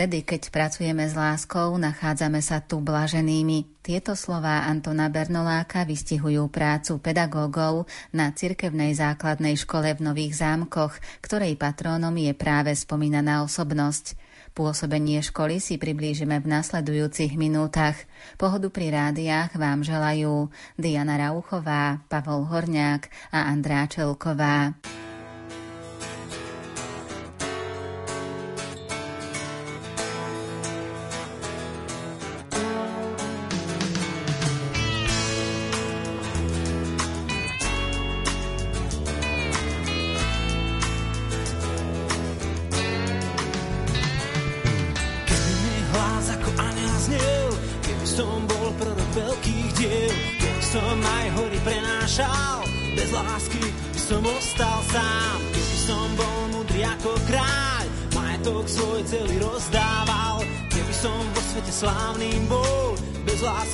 Vtedy, keď pracujeme s láskou, nachádzame sa tu blaženými. Tieto slová Antona Bernoláka vystihujú prácu pedagógov na cirkevnej základnej škole v Nových zámkoch, ktorej patrónom je práve spomínaná osobnosť. Pôsobenie školy si priblížime v nasledujúcich minútach. Pohodu pri rádiách vám želajú Diana Rauchová, Pavol Horňák a Andrá Čelková.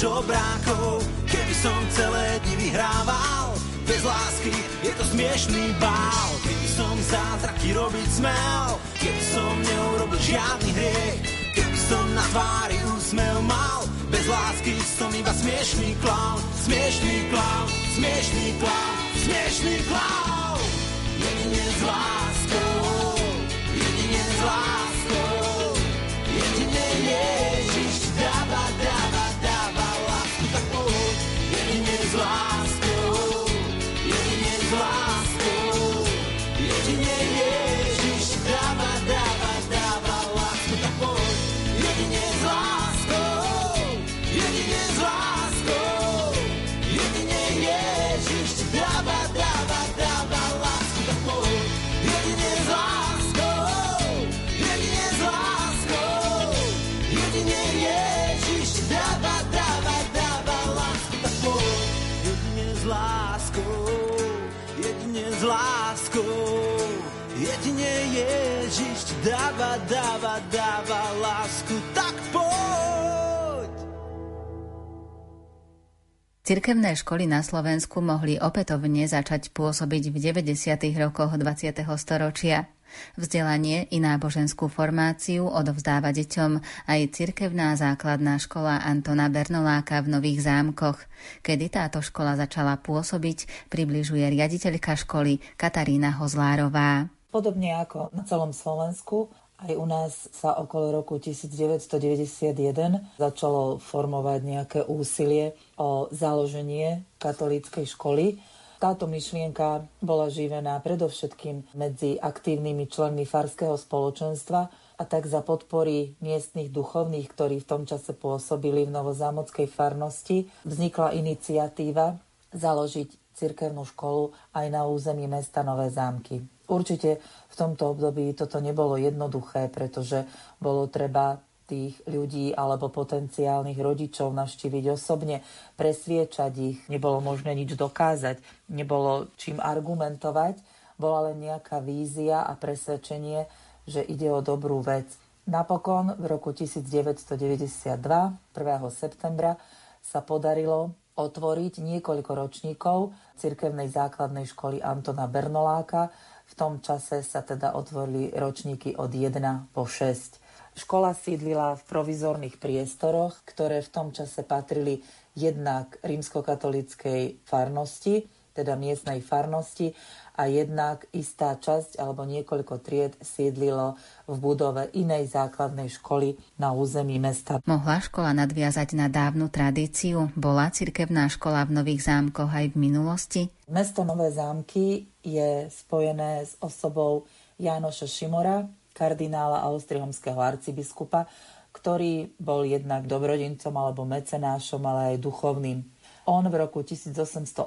žobrákov Keby som celé dni vyhrával. Bez lásky je to smiešný bál. Keby som zázraky robiť smel Keby som neurobil žiadny hriech Keby som na tvári úsmev mal. Bez lásky som iba smiešný klaun Smiešný klaun, smiešný klaun, smiešný klaun. Jedine s láskou dáva, dáva, dáva lásku, tak poď. Cirkevné školy na Slovensku mohli opätovne začať pôsobiť v 90. rokoch 20. storočia. Vzdelanie i náboženskú formáciu odovzdáva deťom aj cirkevná základná škola Antona Bernoláka v Nových zámkoch. Kedy táto škola začala pôsobiť, približuje riaditeľka školy Katarína Hozlárová. Podobne ako na celom Slovensku, aj u nás sa okolo roku 1991 začalo formovať nejaké úsilie o založenie katolíckej školy. Táto myšlienka bola živená predovšetkým medzi aktívnymi členmi farského spoločenstva a tak za podpory miestnych duchovných, ktorí v tom čase pôsobili v Novozámockej farnosti, vznikla iniciatíva založiť cirkevnú školu aj na území mesta Nové zámky. Určite v tomto období toto nebolo jednoduché, pretože bolo treba tých ľudí alebo potenciálnych rodičov navštíviť osobne, presviečať ich, nebolo možné nič dokázať, nebolo čím argumentovať, bola len nejaká vízia a presvedčenie, že ide o dobrú vec. Napokon v roku 1992, 1. septembra, sa podarilo otvoriť niekoľko ročníkov cirkevnej základnej školy Antona Bernoláka, v tom čase sa teda otvorili ročníky od 1 po 6. Škola sídlila v provizorných priestoroch, ktoré v tom čase patrili jednak rímskokatolíckej farnosti, teda miestnej farnosti a jednak istá časť alebo niekoľko tried sídlilo v budove inej základnej školy na území mesta. Mohla škola nadviazať na dávnu tradíciu? Bola cirkevná škola v Nových zámkoch aj v minulosti? Mesto Nové zámky je spojené s osobou Jánoša Šimora, kardinála austriomského arcibiskupa, ktorý bol jednak dobrodincom alebo mecenášom, ale aj duchovným. On v roku 1880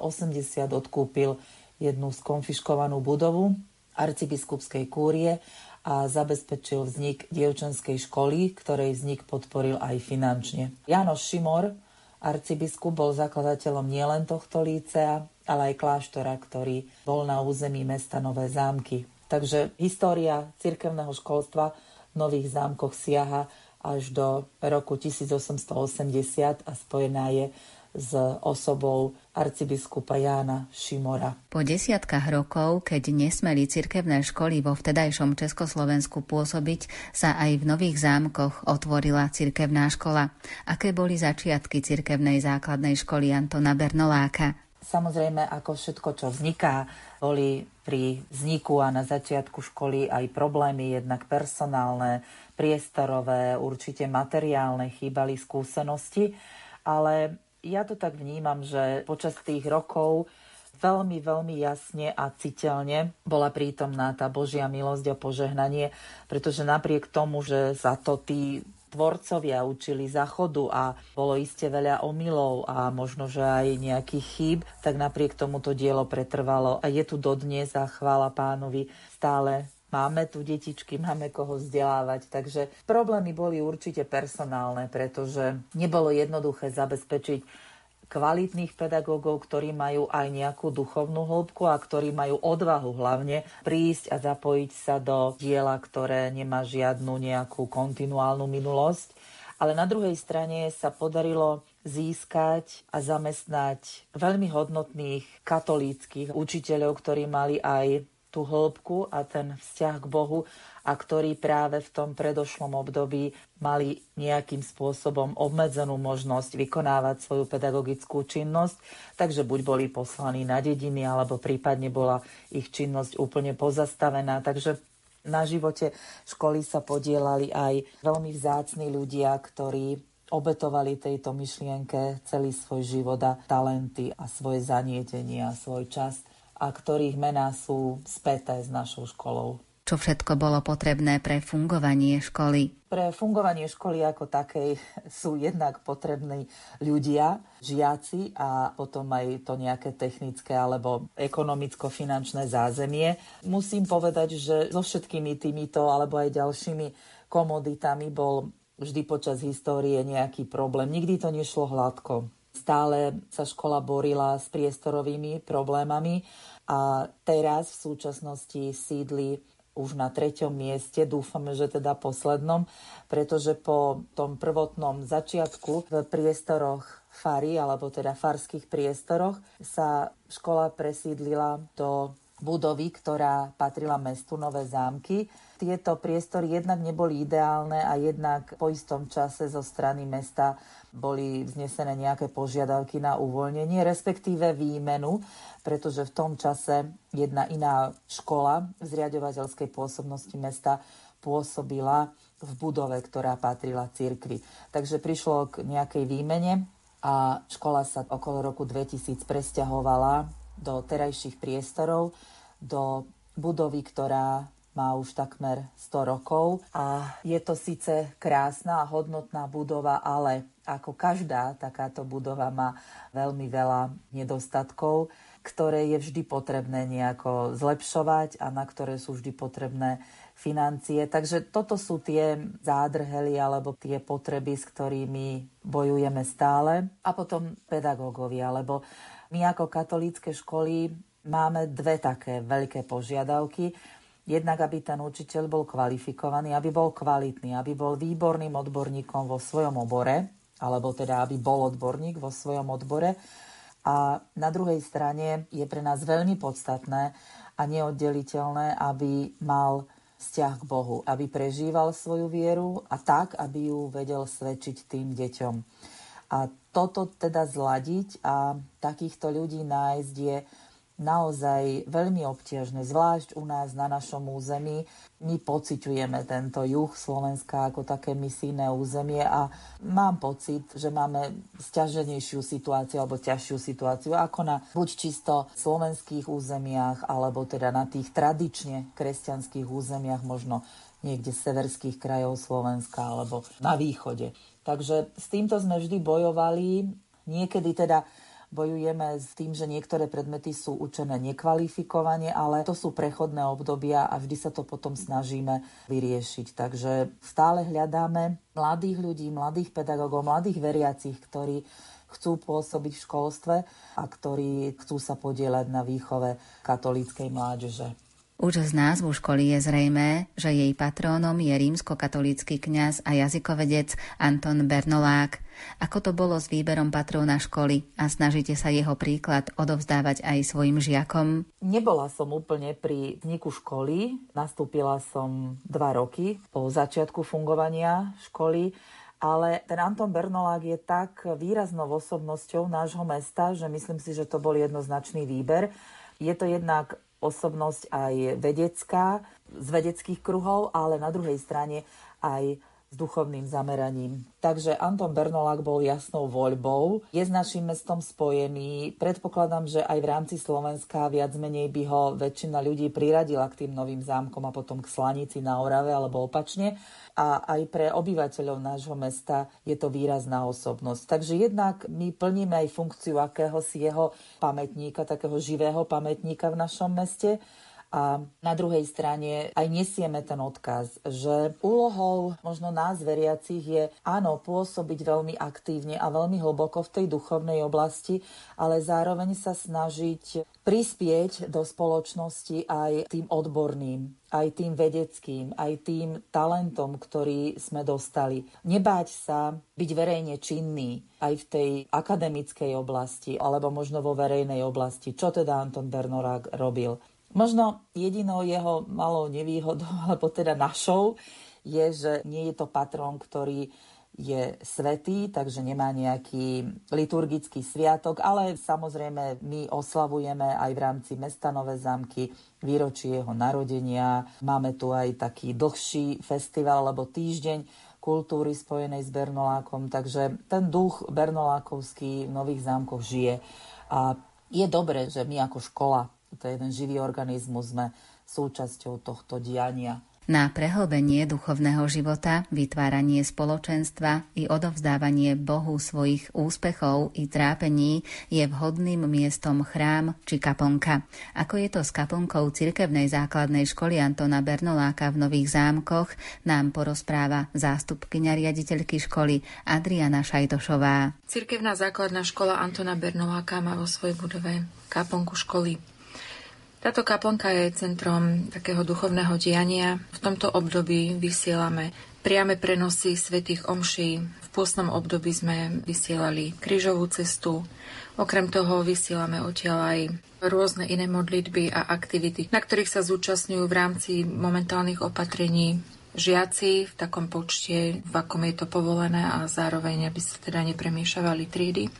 odkúpil jednu skonfiškovanú budovu arcibiskupskej kúrie a zabezpečil vznik dievčenskej školy, ktorej vznik podporil aj finančne. Janoš Šimor, arcibiskup, bol zakladateľom nielen tohto lícea, ale aj kláštora, ktorý bol na území mesta Nové zámky. Takže história cirkevného školstva v Nových zámkoch siaha až do roku 1880 a spojená je s osobou arcibiskupa Jána Šimora. Po desiatkách rokov, keď nesmeli cirkevné školy vo vtedajšom Československu pôsobiť, sa aj v Nových zámkoch otvorila cirkevná škola. Aké boli začiatky cirkevnej základnej školy Antona Bernoláka? Samozrejme, ako všetko, čo vzniká, boli pri vzniku a na začiatku školy aj problémy, jednak personálne, priestorové, určite materiálne, chýbali skúsenosti, ale ja to tak vnímam, že počas tých rokov veľmi, veľmi jasne a citeľne bola prítomná tá Božia milosť a požehnanie, pretože napriek tomu, že za to tí tvorcovia učili záchodu a bolo iste veľa omylov a možno, že aj nejakých chýb, tak napriek tomu to dielo pretrvalo a je tu dodnes a chvála pánovi stále máme tu detičky, máme koho vzdelávať. Takže problémy boli určite personálne, pretože nebolo jednoduché zabezpečiť kvalitných pedagógov, ktorí majú aj nejakú duchovnú hĺbku a ktorí majú odvahu hlavne prísť a zapojiť sa do diela, ktoré nemá žiadnu nejakú kontinuálnu minulosť. Ale na druhej strane sa podarilo získať a zamestnať veľmi hodnotných katolíckých učiteľov, ktorí mali aj tú hĺbku a ten vzťah k Bohu a ktorí práve v tom predošlom období mali nejakým spôsobom obmedzenú možnosť vykonávať svoju pedagogickú činnosť, takže buď boli poslaní na dediny, alebo prípadne bola ich činnosť úplne pozastavená. Takže na živote školy sa podielali aj veľmi vzácni ľudia, ktorí obetovali tejto myšlienke celý svoj život a talenty a svoje zanietenie a svoj čas a ktorých mená sú späté s našou školou. Čo všetko bolo potrebné pre fungovanie školy? Pre fungovanie školy ako takej sú jednak potrební ľudia, žiaci a potom aj to nejaké technické alebo ekonomicko-finančné zázemie. Musím povedať, že so všetkými týmito alebo aj ďalšími komoditami bol vždy počas histórie nejaký problém. Nikdy to nešlo hladko. Stále sa škola borila s priestorovými problémami a teraz v súčasnosti sídli už na treťom mieste, dúfame, že teda poslednom, pretože po tom prvotnom začiatku v priestoroch fary, alebo teda farských priestoroch, sa škola presídlila do budovy, ktorá patrila mestu Nové zámky. Tieto priestory jednak neboli ideálne a jednak po istom čase zo strany mesta boli vznesené nejaké požiadavky na uvoľnenie, respektíve výmenu, pretože v tom čase jedna iná škola v zriadovateľskej pôsobnosti mesta pôsobila v budove, ktorá patrila cirkvi. Takže prišlo k nejakej výmene a škola sa okolo roku 2000 presťahovala do terajších priestorov, do budovy, ktorá má už takmer 100 rokov a je to síce krásna a hodnotná budova, ale ako každá takáto budova má veľmi veľa nedostatkov, ktoré je vždy potrebné nejako zlepšovať a na ktoré sú vždy potrebné financie. Takže toto sú tie zádrhely alebo tie potreby, s ktorými bojujeme stále. A potom pedagógovia, lebo my ako katolícke školy máme dve také veľké požiadavky. Jednak, aby ten učiteľ bol kvalifikovaný, aby bol kvalitný, aby bol výborným odborníkom vo svojom obore, alebo teda aby bol odborník vo svojom odbore. A na druhej strane je pre nás veľmi podstatné a neoddeliteľné, aby mal vzťah k Bohu, aby prežíval svoju vieru a tak, aby ju vedel svedčiť tým deťom. A toto teda zladiť a takýchto ľudí nájsť je naozaj veľmi obťažné, zvlášť u nás na našom území. My pociťujeme tento juh Slovenska ako také misijné územie a mám pocit, že máme stiaženejšiu situáciu alebo ťažšiu situáciu ako na buď čisto slovenských územiach alebo teda na tých tradične kresťanských územiach, možno niekde z severských krajov Slovenska alebo na východe. Takže s týmto sme vždy bojovali. Niekedy teda Bojujeme s tým, že niektoré predmety sú učené nekvalifikovane, ale to sú prechodné obdobia a vždy sa to potom snažíme vyriešiť. Takže stále hľadáme mladých ľudí, mladých pedagógov, mladých veriacich, ktorí chcú pôsobiť v školstve a ktorí chcú sa podielať na výchove katolíckej mládeže. Už z názvu školy je zrejmé, že jej patrónom je rímsko-katolícky kňaz a jazykovedec Anton Bernolák. Ako to bolo s výberom patróna školy a snažíte sa jeho príklad odovzdávať aj svojim žiakom? Nebola som úplne pri vzniku školy. Nastúpila som dva roky po začiatku fungovania školy ale ten Anton Bernolák je tak výraznou osobnosťou nášho mesta, že myslím si, že to bol jednoznačný výber. Je to jednak osobnosť aj vedecká, z vedeckých kruhov, ale na druhej strane aj s duchovným zameraním. Takže Anton Bernolák bol jasnou voľbou. Je s našim mestom spojený. Predpokladám, že aj v rámci Slovenska viac menej by ho väčšina ľudí priradila k tým novým zámkom a potom k Slanici na Orave alebo opačne. A aj pre obyvateľov nášho mesta je to výrazná osobnosť. Takže jednak my plníme aj funkciu akéhosi jeho pamätníka, takého živého pamätníka v našom meste a na druhej strane aj nesieme ten odkaz, že úlohou možno nás veriacich je áno, pôsobiť veľmi aktívne a veľmi hlboko v tej duchovnej oblasti, ale zároveň sa snažiť prispieť do spoločnosti aj tým odborným, aj tým vedeckým, aj tým talentom, ktorý sme dostali. Nebáť sa byť verejne činný aj v tej akademickej oblasti, alebo možno vo verejnej oblasti, čo teda Anton Bernorák robil. Možno jedinou jeho malou nevýhodou, alebo teda našou, je, že nie je to patrón, ktorý je svetý, takže nemá nejaký liturgický sviatok, ale samozrejme my oslavujeme aj v rámci mesta Nové zámky výročie jeho narodenia. Máme tu aj taký dlhší festival, alebo týždeň kultúry spojenej s Bernolákom, takže ten duch bernolákovský v Nových zámkoch žije. A je dobré, že my ako škola to je jeden živý organizmus, sme súčasťou tohto diania. Na prehlbenie duchovného života, vytváranie spoločenstva i odovzdávanie Bohu svojich úspechov i trápení je vhodným miestom chrám či kaponka. Ako je to s kaponkou cirkevnej základnej školy Antona Bernoláka v Nových zámkoch, nám porozpráva zástupkynia riaditeľky školy Adriana Šajtošová. Cirkevná základná škola Antona Bernoláka má vo svojej budove kaponku školy táto kaplnka je centrom takého duchovného diania. V tomto období vysielame priame prenosy svätých omší. V pôstnom období sme vysielali krížovú cestu. Okrem toho vysielame odtiaľ aj rôzne iné modlitby a aktivity, na ktorých sa zúčastňujú v rámci momentálnych opatrení žiaci v takom počte, v akom je to povolené a zároveň, aby sa teda nepremiešavali trídy.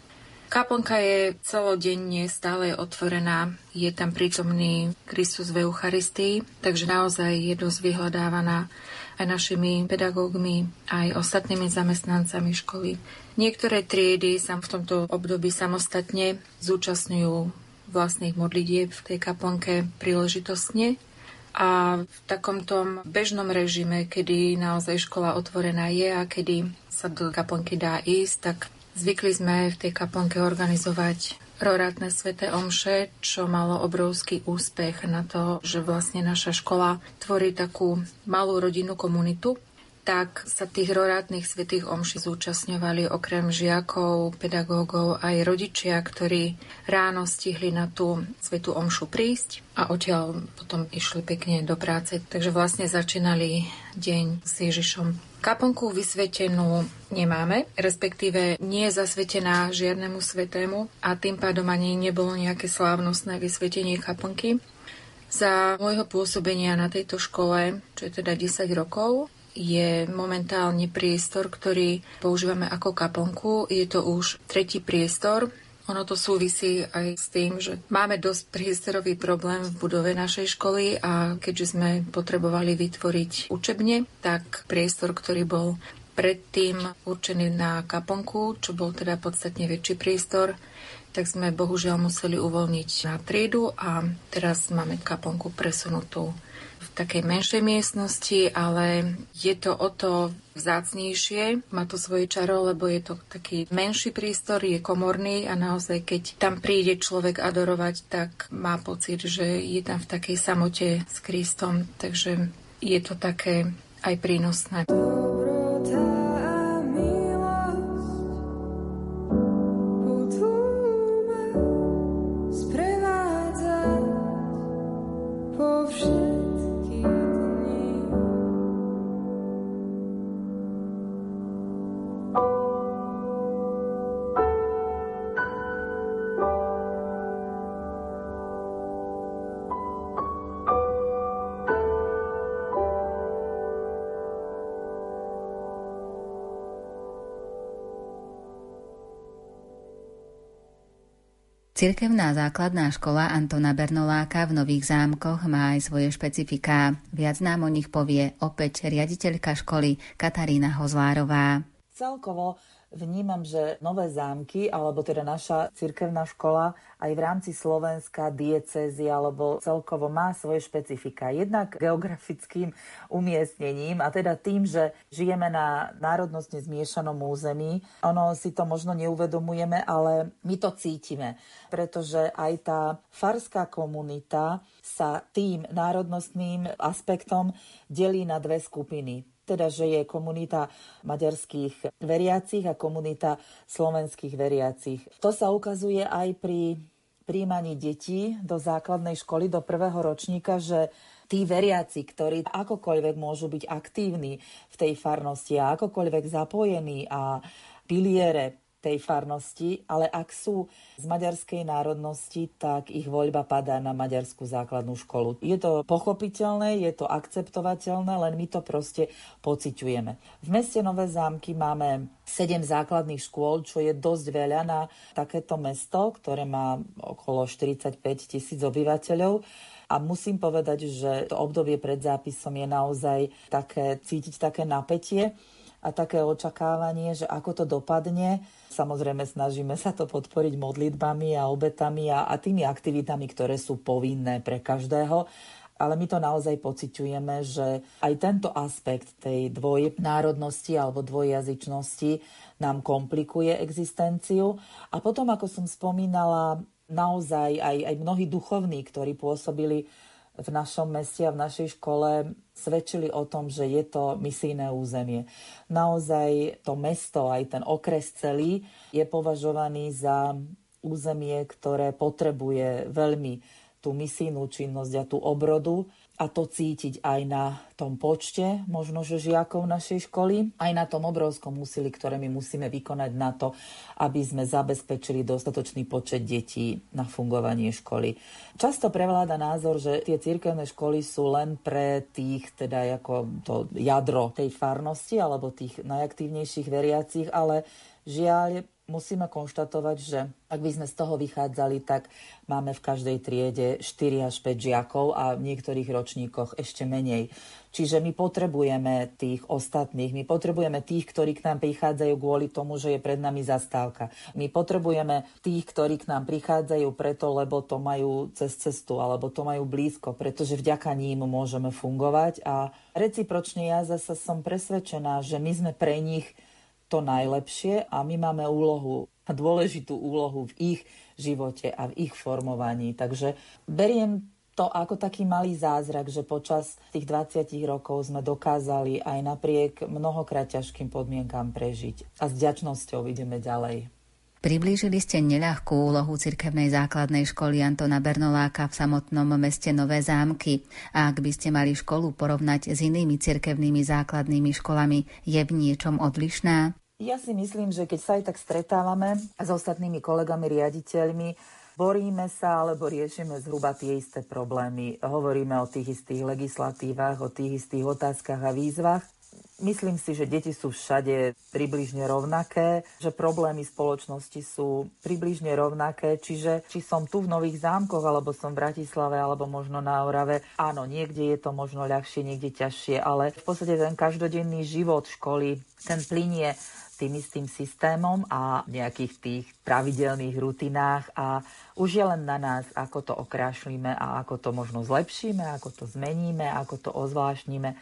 Kaplnka je celodenne stále otvorená, je tam prítomný Kristus v Eucharistii, takže naozaj je dosť vyhľadávaná aj našimi pedagógmi, aj ostatnými zamestnancami školy. Niektoré triedy sa v tomto období samostatne zúčastňujú vlastných modlitieb v tej kaplnke príležitostne A v takom tom bežnom režime, kedy naozaj škola otvorená je a kedy sa do kaplnky dá ísť, tak zvykli sme v tej kaplnke organizovať rorátne sveté omše, čo malo obrovský úspech na to, že vlastne naša škola tvorí takú malú rodinnú komunitu, tak sa tých rorátnych svetých omší zúčastňovali okrem žiakov, pedagógov aj rodičia, ktorí ráno stihli na tú svetú omšu prísť a odtiaľ potom išli pekne do práce. Takže vlastne začínali deň s Ježišom. Kaponku vysvetenú nemáme, respektíve nie je zasvetená žiadnemu svetému a tým pádom ani nebolo nejaké slávnostné vysvetenie kaponky. Za môjho pôsobenia na tejto škole, čo je teda 10 rokov, je momentálne priestor, ktorý používame ako kaplnku. Je to už tretí priestor. Ono to súvisí aj s tým, že máme dosť priestorový problém v budove našej školy a keďže sme potrebovali vytvoriť učebne, tak priestor, ktorý bol predtým určený na kaponku, čo bol teda podstatne väčší priestor, tak sme bohužiaľ museli uvoľniť na triedu a teraz máme kaponku presunutú takej menšej miestnosti, ale je to o to vzácnejšie, má to svoje čaro, lebo je to taký menší prístor, je komorný a naozaj, keď tam príde človek adorovať, tak má pocit, že je tam v takej samote s Kristom, takže je to také aj prínosné. Cirkevná základná škola Antona Bernoláka v Nových zámkoch má aj svoje špecifiká. Viac nám o nich povie opäť riaditeľka školy Katarína Hozlárová. Celkovo Vnímam, že nové zámky, alebo teda naša cirkevná škola aj v rámci Slovenska, diecézy alebo celkovo má svoje špecifika. Jednak geografickým umiestnením a teda tým, že žijeme na národnostne zmiešanom území. Ono si to možno neuvedomujeme, ale my to cítime, pretože aj tá farská komunita sa tým národnostným aspektom delí na dve skupiny teda, že je komunita maďarských veriacich a komunita slovenských veriacich. To sa ukazuje aj pri príjmaní detí do základnej školy, do prvého ročníka, že tí veriaci, ktorí akokoľvek môžu byť aktívni v tej farnosti a akokoľvek zapojení a piliere tej farnosti, ale ak sú z maďarskej národnosti, tak ich voľba padá na maďarskú základnú školu. Je to pochopiteľné, je to akceptovateľné, len my to proste pociťujeme. V meste Nové zámky máme 7 základných škôl, čo je dosť veľa na takéto mesto, ktoré má okolo 45 tisíc obyvateľov. A musím povedať, že to obdobie pred zápisom je naozaj také, cítiť také napätie a také očakávanie, že ako to dopadne. Samozrejme snažíme sa to podporiť modlitbami a obetami a, a tými aktivitami, ktoré sú povinné pre každého. Ale my to naozaj pociťujeme, že aj tento aspekt tej dvojnárodnosti alebo dvojjazyčnosti nám komplikuje existenciu. A potom, ako som spomínala, naozaj aj, aj mnohí duchovní, ktorí pôsobili v našom meste a v našej škole svedčili o tom, že je to misijné územie. Naozaj to mesto, aj ten okres celý je považovaný za územie, ktoré potrebuje veľmi tú misijnú činnosť a tú obrodu a to cítiť aj na tom počte možno, že žiakov našej školy, aj na tom obrovskom úsilí, ktoré my musíme vykonať na to, aby sme zabezpečili dostatočný počet detí na fungovanie školy. Často prevláda názor, že tie cirkevné školy sú len pre tých, teda ako to jadro tej farnosti alebo tých najaktívnejších veriacich, ale Žiaľ, musíme konštatovať, že ak by sme z toho vychádzali, tak máme v každej triede 4 až 5 žiakov a v niektorých ročníkoch ešte menej. Čiže my potrebujeme tých ostatných, my potrebujeme tých, ktorí k nám prichádzajú kvôli tomu, že je pred nami zastávka. My potrebujeme tých, ktorí k nám prichádzajú preto, lebo to majú cez cestu alebo to majú blízko, pretože vďaka ním môžeme fungovať a recipročne ja zase som presvedčená, že my sme pre nich to najlepšie a my máme úlohu, dôležitú úlohu v ich živote a v ich formovaní. Takže beriem to ako taký malý zázrak, že počas tých 20 rokov sme dokázali aj napriek mnohokrát ťažkým podmienkám prežiť. A s ďačnosťou ideme ďalej. Priblížili ste neľahkú úlohu cirkevnej základnej školy Antona Bernoláka v samotnom meste Nové zámky. A ak by ste mali školu porovnať s inými cirkevnými základnými školami, je v niečom odlišná? Ja si myslím, že keď sa aj tak stretávame s ostatnými kolegami, riaditeľmi, Boríme sa alebo riešime zhruba tie isté problémy. Hovoríme o tých istých legislatívach, o tých istých otázkach a výzvach. Myslím si, že deti sú všade približne rovnaké, že problémy spoločnosti sú približne rovnaké, čiže či som tu v Nových zámkoch, alebo som v Bratislave, alebo možno na Orave, áno, niekde je to možno ľahšie, niekde ťažšie, ale v podstate ten každodenný život školy, ten plinie tým istým systémom a nejakých tých pravidelných rutinách a už je len na nás, ako to okrášlíme a ako to možno zlepšíme, ako to zmeníme, ako to ozvláštnime,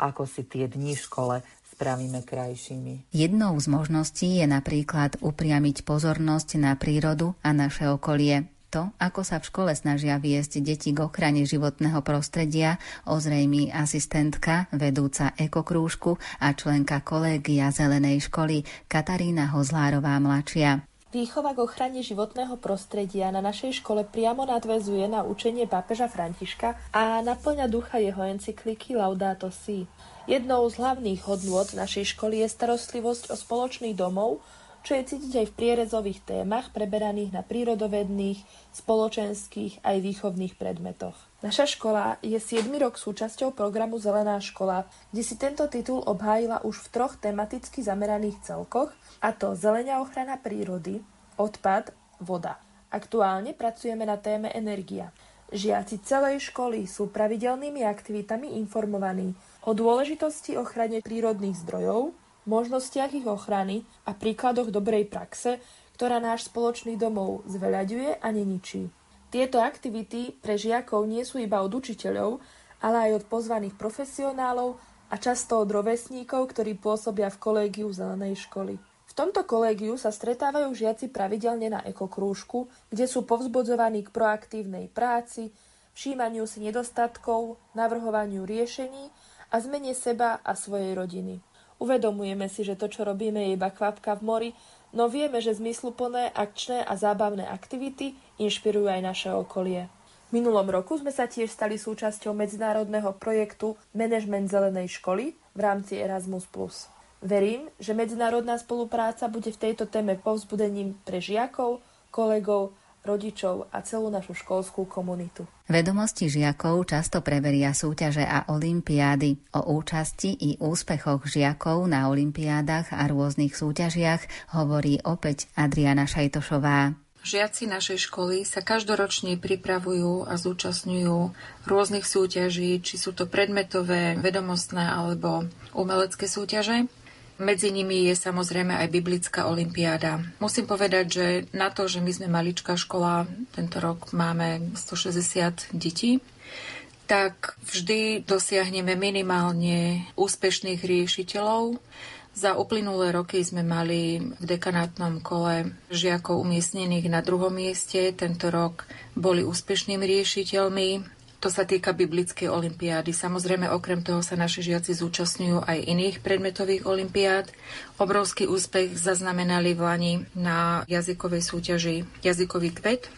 ako si tie dni v škole spravíme krajšími. Jednou z možností je napríklad upriamiť pozornosť na prírodu a naše okolie. To, ako sa v škole snažia viesť deti k ochrane životného prostredia, ozrejmí asistentka, vedúca ekokrúžku a členka kolégia Zelenej školy Katarína Hozlárová mladšia. Výchova k ochrane životného prostredia na našej škole priamo nadvezuje na učenie pápeža Františka a naplňa ducha jeho encykliky Laudato Si. Jednou z hlavných hodnôt našej školy je starostlivosť o spoločný domov, čo je cítiť aj v prierezových témach preberaných na prírodovedných, spoločenských aj výchovných predmetoch. Naša škola je 7 rok súčasťou programu Zelená škola, kde si tento titul obhájila už v troch tematicky zameraných celkoch, a to zelenia ochrana prírody, odpad, voda. Aktuálne pracujeme na téme energia. Žiaci celej školy sú pravidelnými aktivitami informovaní o dôležitosti ochrane prírodných zdrojov, možnostiach ich ochrany a príkladoch dobrej praxe, ktorá náš spoločný domov zveľaďuje a neničí. Tieto aktivity pre žiakov nie sú iba od učiteľov, ale aj od pozvaných profesionálov a často od rovesníkov, ktorí pôsobia v kolégiu zelenej školy. V tomto kolégiu sa stretávajú žiaci pravidelne na ekokrúžku, kde sú povzbudzovaní k proaktívnej práci, všímaniu si nedostatkov, navrhovaniu riešení a zmene seba a svojej rodiny. Uvedomujeme si, že to, čo robíme, je iba kvapka v mori, no vieme, že zmysluplné, akčné a zábavné aktivity inšpirujú aj naše okolie. V minulom roku sme sa tiež stali súčasťou medzinárodného projektu Management zelenej školy v rámci Erasmus+. Verím, že medzinárodná spolupráca bude v tejto téme povzbudením pre žiakov, kolegov rodičov a celú našu školskú komunitu. Vedomosti žiakov často preveria súťaže a olimpiády. O účasti i úspechoch žiakov na olimpiádach a rôznych súťažiach hovorí opäť Adriana Šajtošová. Žiaci našej školy sa každoročne pripravujú a zúčastňujú rôznych súťaží, či sú to predmetové, vedomostné alebo umelecké súťaže. Medzi nimi je samozrejme aj Biblická olimpiáda. Musím povedať, že na to, že my sme maličká škola, tento rok máme 160 detí, tak vždy dosiahneme minimálne úspešných riešiteľov. Za uplynulé roky sme mali v dekanátnom kole žiakov umiestnených na druhom mieste. Tento rok boli úspešnými riešiteľmi. To sa týka biblickej olimpiády. Samozrejme, okrem toho sa naši žiaci zúčastňujú aj iných predmetových olimpiád. Obrovský úspech zaznamenali v Lani na jazykovej súťaži Jazykový kvet,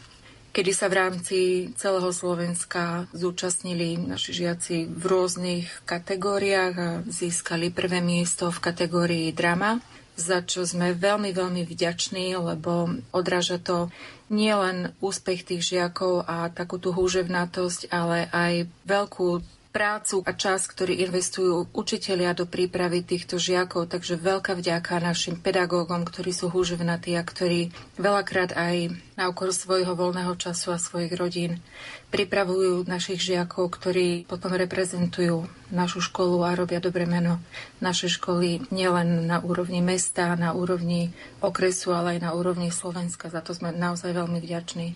kedy sa v rámci celého Slovenska zúčastnili naši žiaci v rôznych kategóriách a získali prvé miesto v kategórii drama za čo sme veľmi, veľmi vďační, lebo odráža to nielen úspech tých žiakov a takú tú húževnatosť, ale aj veľkú prácu a čas, ktorý investujú učitelia do prípravy týchto žiakov. Takže veľká vďaka našim pedagógom, ktorí sú húževnatí a ktorí veľakrát aj na úkor svojho voľného času a svojich rodín pripravujú našich žiakov, ktorí potom reprezentujú našu školu a robia dobre meno našej školy nielen na úrovni mesta, na úrovni okresu, ale aj na úrovni Slovenska. Za to sme naozaj veľmi vďační.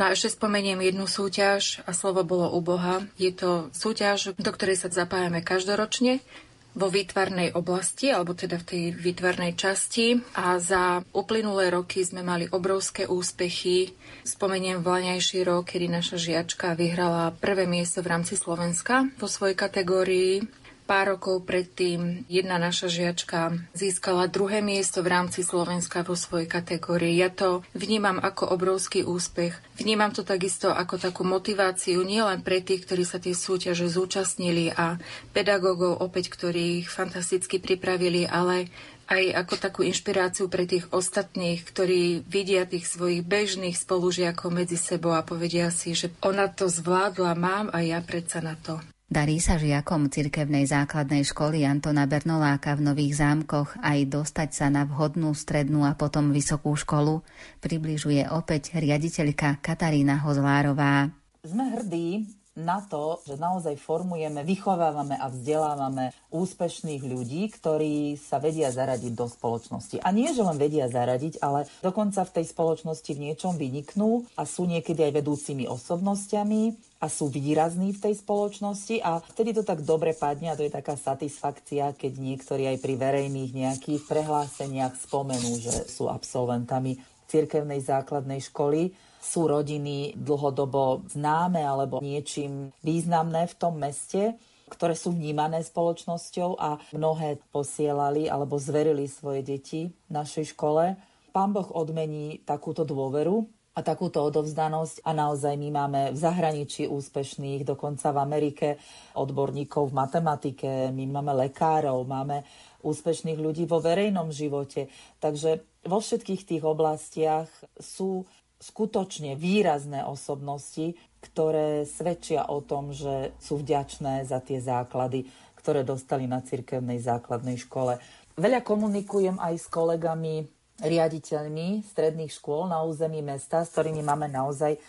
No a ešte spomeniem jednu súťaž a slovo bolo u Boha. Je to súťaž, do ktorej sa zapájame každoročne vo výtvarnej oblasti, alebo teda v tej výtvarnej časti a za uplynulé roky sme mali obrovské úspechy. Spomeniem vlaňajší rok, kedy naša žiačka vyhrala prvé miesto v rámci Slovenska vo svojej kategórii Pár rokov predtým jedna naša žiačka získala druhé miesto v rámci Slovenska vo svojej kategórii. Ja to vnímam ako obrovský úspech. Vnímam to takisto ako takú motiváciu nielen pre tých, ktorí sa tie súťaže zúčastnili a pedagógov opäť, ktorí ich fantasticky pripravili, ale aj ako takú inšpiráciu pre tých ostatných, ktorí vidia tých svojich bežných spolužiakov medzi sebou a povedia si, že ona to zvládla, mám a ja predsa na to. Darí sa žiakom cirkevnej základnej školy Antona Bernoláka v Nových zámkoch aj dostať sa na vhodnú strednú a potom vysokú školu, približuje opäť riaditeľka Katarína Hozlárová. Sme hrdí na to, že naozaj formujeme, vychovávame a vzdelávame úspešných ľudí, ktorí sa vedia zaradiť do spoločnosti. A nie, že len vedia zaradiť, ale dokonca v tej spoločnosti v niečom vyniknú a sú niekedy aj vedúcimi osobnosťami a sú výrazní v tej spoločnosti a vtedy to tak dobre padne a to je taká satisfakcia, keď niektorí aj pri verejných nejakých prehláseniach spomenú, že sú absolventami cirkevnej základnej školy sú rodiny dlhodobo známe alebo niečím významné v tom meste, ktoré sú vnímané spoločnosťou a mnohé posielali alebo zverili svoje deti našej škole. Pán Boh odmení takúto dôveru a takúto odovzdanosť a naozaj my máme v zahraničí úspešných, dokonca v Amerike odborníkov v matematike, my máme lekárov, máme úspešných ľudí vo verejnom živote. Takže vo všetkých tých oblastiach sú skutočne výrazné osobnosti, ktoré svedčia o tom, že sú vďačné za tie základy, ktoré dostali na cirkevnej základnej škole. Veľa komunikujem aj s kolegami, riaditeľmi stredných škôl na území mesta, s ktorými máme naozaj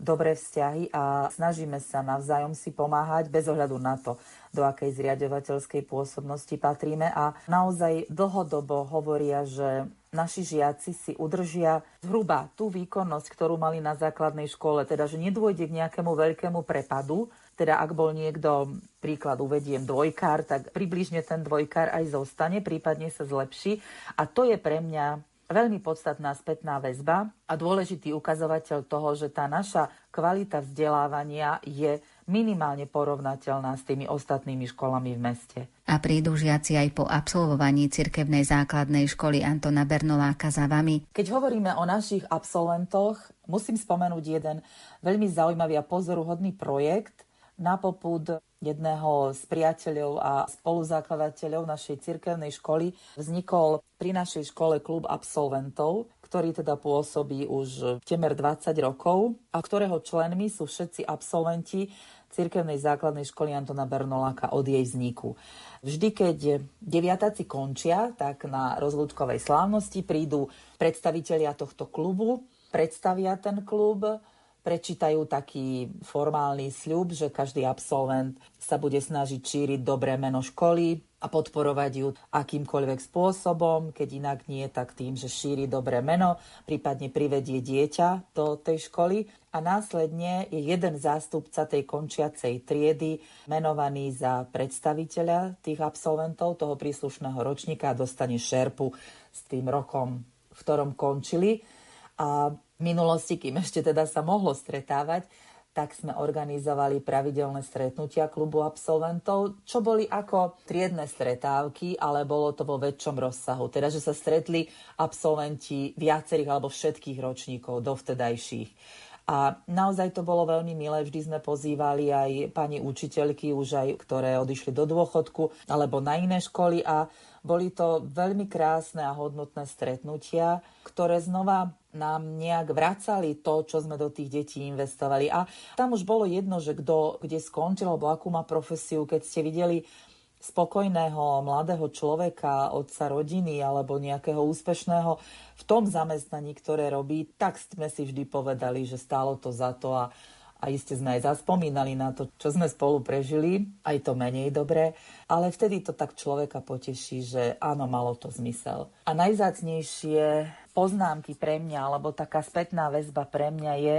dobré vzťahy a snažíme sa navzájom si pomáhať bez ohľadu na to, do akej zriadovateľskej pôsobnosti patríme. A naozaj dlhodobo hovoria, že naši žiaci si udržia zhruba tú výkonnosť, ktorú mali na základnej škole, teda že nedôjde k nejakému veľkému prepadu, teda ak bol niekto, príklad uvediem, dvojkár, tak približne ten dvojkár aj zostane, prípadne sa zlepší. A to je pre mňa veľmi podstatná spätná väzba a dôležitý ukazovateľ toho, že tá naša kvalita vzdelávania je minimálne porovnateľná s tými ostatnými školami v meste. A prídu žiaci aj po absolvovaní cirkevnej základnej školy Antona Bernoláka za vami? Keď hovoríme o našich absolventoch, musím spomenúť jeden veľmi zaujímavý a pozoruhodný projekt na popud jedného z priateľov a spoluzakladateľov našej cirkevnej školy vznikol pri našej škole klub absolventov, ktorý teda pôsobí už temer 20 rokov a ktorého členmi sú všetci absolventi cirkevnej základnej školy Antona Bernoláka od jej vzniku. Vždy, keď deviatáci končia, tak na rozlúčkovej slávnosti prídu predstavitelia tohto klubu, predstavia ten klub, prečítajú taký formálny sľub, že každý absolvent sa bude snažiť šíriť dobré meno školy a podporovať ju akýmkoľvek spôsobom, keď inak nie, tak tým, že šíri dobré meno, prípadne privedie dieťa do tej školy a následne je jeden zástupca tej končiacej triedy menovaný za predstaviteľa tých absolventov toho príslušného ročníka a dostane šerpu s tým rokom, v ktorom končili. A minulosti, kým ešte teda sa mohlo stretávať, tak sme organizovali pravidelné stretnutia klubu absolventov, čo boli ako triedne stretávky, ale bolo to vo väčšom rozsahu. Teda, že sa stretli absolventi viacerých alebo všetkých ročníkov dovtedajších. A naozaj to bolo veľmi milé, vždy sme pozývali aj pani učiteľky, už aj ktoré odišli do dôchodku alebo na iné školy a boli to veľmi krásne a hodnotné stretnutia, ktoré znova nám nejak vracali to, čo sme do tých detí investovali. A tam už bolo jedno, že kto kde skončil, alebo akú má profesiu, keď ste videli spokojného mladého človeka, otca rodiny alebo nejakého úspešného v tom zamestnaní, ktoré robí, tak sme si vždy povedali, že stálo to za to a, a iste sme aj zaspomínali na to, čo sme spolu prežili, aj to menej dobre, ale vtedy to tak človeka poteší, že áno, malo to zmysel. A najzácnejšie poznámky pre mňa, alebo taká spätná väzba pre mňa je,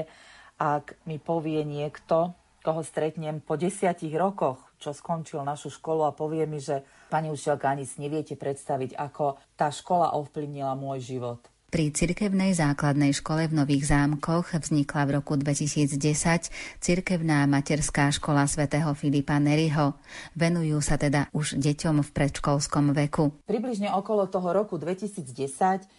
ak mi povie niekto, koho stretnem po desiatich rokoch, čo skončil našu školu a povie mi, že pani učiteľka, ani si neviete predstaviť, ako tá škola ovplyvnila môj život. Pri cirkevnej základnej škole v Nových zámkoch vznikla v roku 2010 cirkevná materská škola svätého Filipa Neriho. Venujú sa teda už deťom v predškolskom veku. Približne okolo toho roku 2010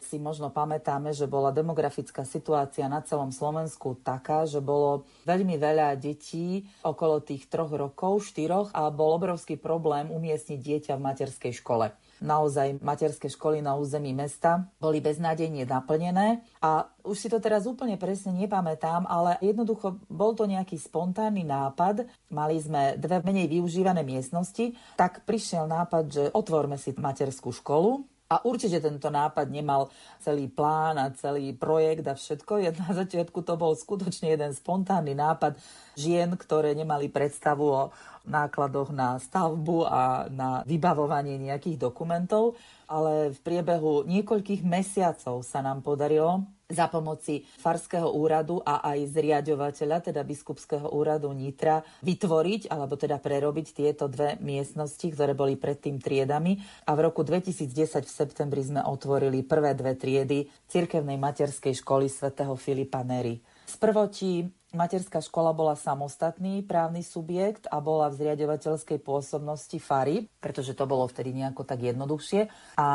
si možno pamätáme, že bola demografická situácia na celom Slovensku taká, že bolo veľmi veľa detí okolo tých troch rokov, štyroch a bol obrovský problém umiestniť dieťa v materskej škole naozaj materské školy na území mesta boli beznádejne naplnené. A už si to teraz úplne presne nepamätám, ale jednoducho bol to nejaký spontánny nápad. Mali sme dve menej využívané miestnosti, tak prišiel nápad, že otvorme si materskú školu a určite tento nápad nemal celý plán a celý projekt a všetko. Na začiatku to bol skutočne jeden spontánny nápad žien, ktoré nemali predstavu o nákladoch na stavbu a na vybavovanie nejakých dokumentov, ale v priebehu niekoľkých mesiacov sa nám podarilo za pomoci Farského úradu a aj zriadovateľa, teda biskupského úradu Nitra, vytvoriť alebo teda prerobiť tieto dve miestnosti, ktoré boli predtým triedami. A v roku 2010 v septembri sme otvorili prvé dve triedy cirkevnej materskej školy svätého Filipa Neri. Z prvotí materská škola bola samostatný právny subjekt a bola v zriadovateľskej pôsobnosti Fary, pretože to bolo vtedy nejako tak jednoduchšie. A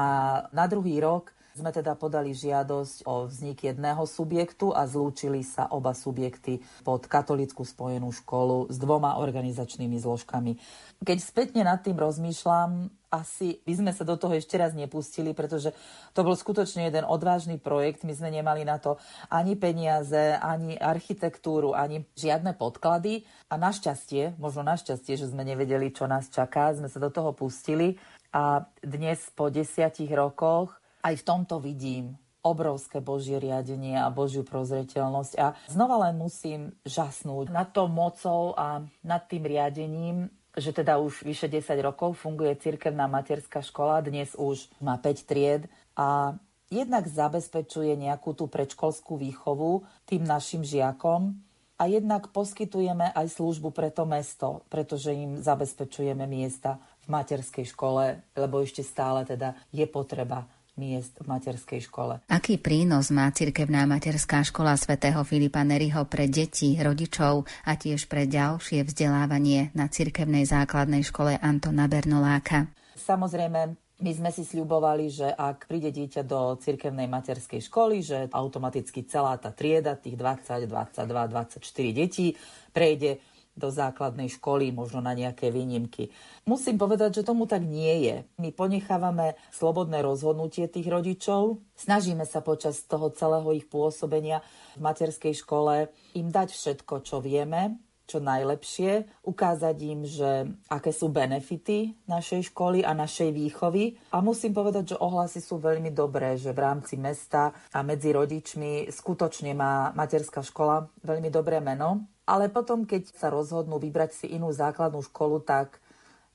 na druhý rok sme teda podali žiadosť o vznik jedného subjektu a zlúčili sa oba subjekty pod katolickú spojenú školu s dvoma organizačnými zložkami. Keď spätne nad tým rozmýšľam, asi by sme sa do toho ešte raz nepustili, pretože to bol skutočne jeden odvážny projekt. My sme nemali na to ani peniaze, ani architektúru, ani žiadne podklady. A našťastie, možno našťastie, že sme nevedeli, čo nás čaká, sme sa do toho pustili. A dnes po desiatich rokoch aj v tomto vidím obrovské Božie riadenie a Božiu prozreteľnosť. A znova len musím žasnúť nad tou mocou a nad tým riadením, že teda už vyše 10 rokov funguje cirkevná materská škola, dnes už má 5 tried a jednak zabezpečuje nejakú tú predškolskú výchovu tým našim žiakom a jednak poskytujeme aj službu pre to mesto, pretože im zabezpečujeme miesta v materskej škole, lebo ešte stále teda je potreba miest v materskej škole. Aký prínos má cirkevná materská škola svätého Filipa Neriho pre deti, rodičov a tiež pre ďalšie vzdelávanie na cirkevnej základnej škole Antona Bernoláka? Samozrejme, my sme si sľubovali, že ak príde dieťa do cirkevnej materskej školy, že automaticky celá tá trieda, tých 20, 22, 24 detí prejde do základnej školy, možno na nejaké výnimky. Musím povedať, že tomu tak nie je. My ponechávame slobodné rozhodnutie tých rodičov, snažíme sa počas toho celého ich pôsobenia v materskej škole im dať všetko, čo vieme, čo najlepšie, ukázať im, že aké sú benefity našej školy a našej výchovy. A musím povedať, že ohlasy sú veľmi dobré, že v rámci mesta a medzi rodičmi skutočne má materská škola veľmi dobré meno. Ale potom, keď sa rozhodnú vybrať si inú základnú školu, tak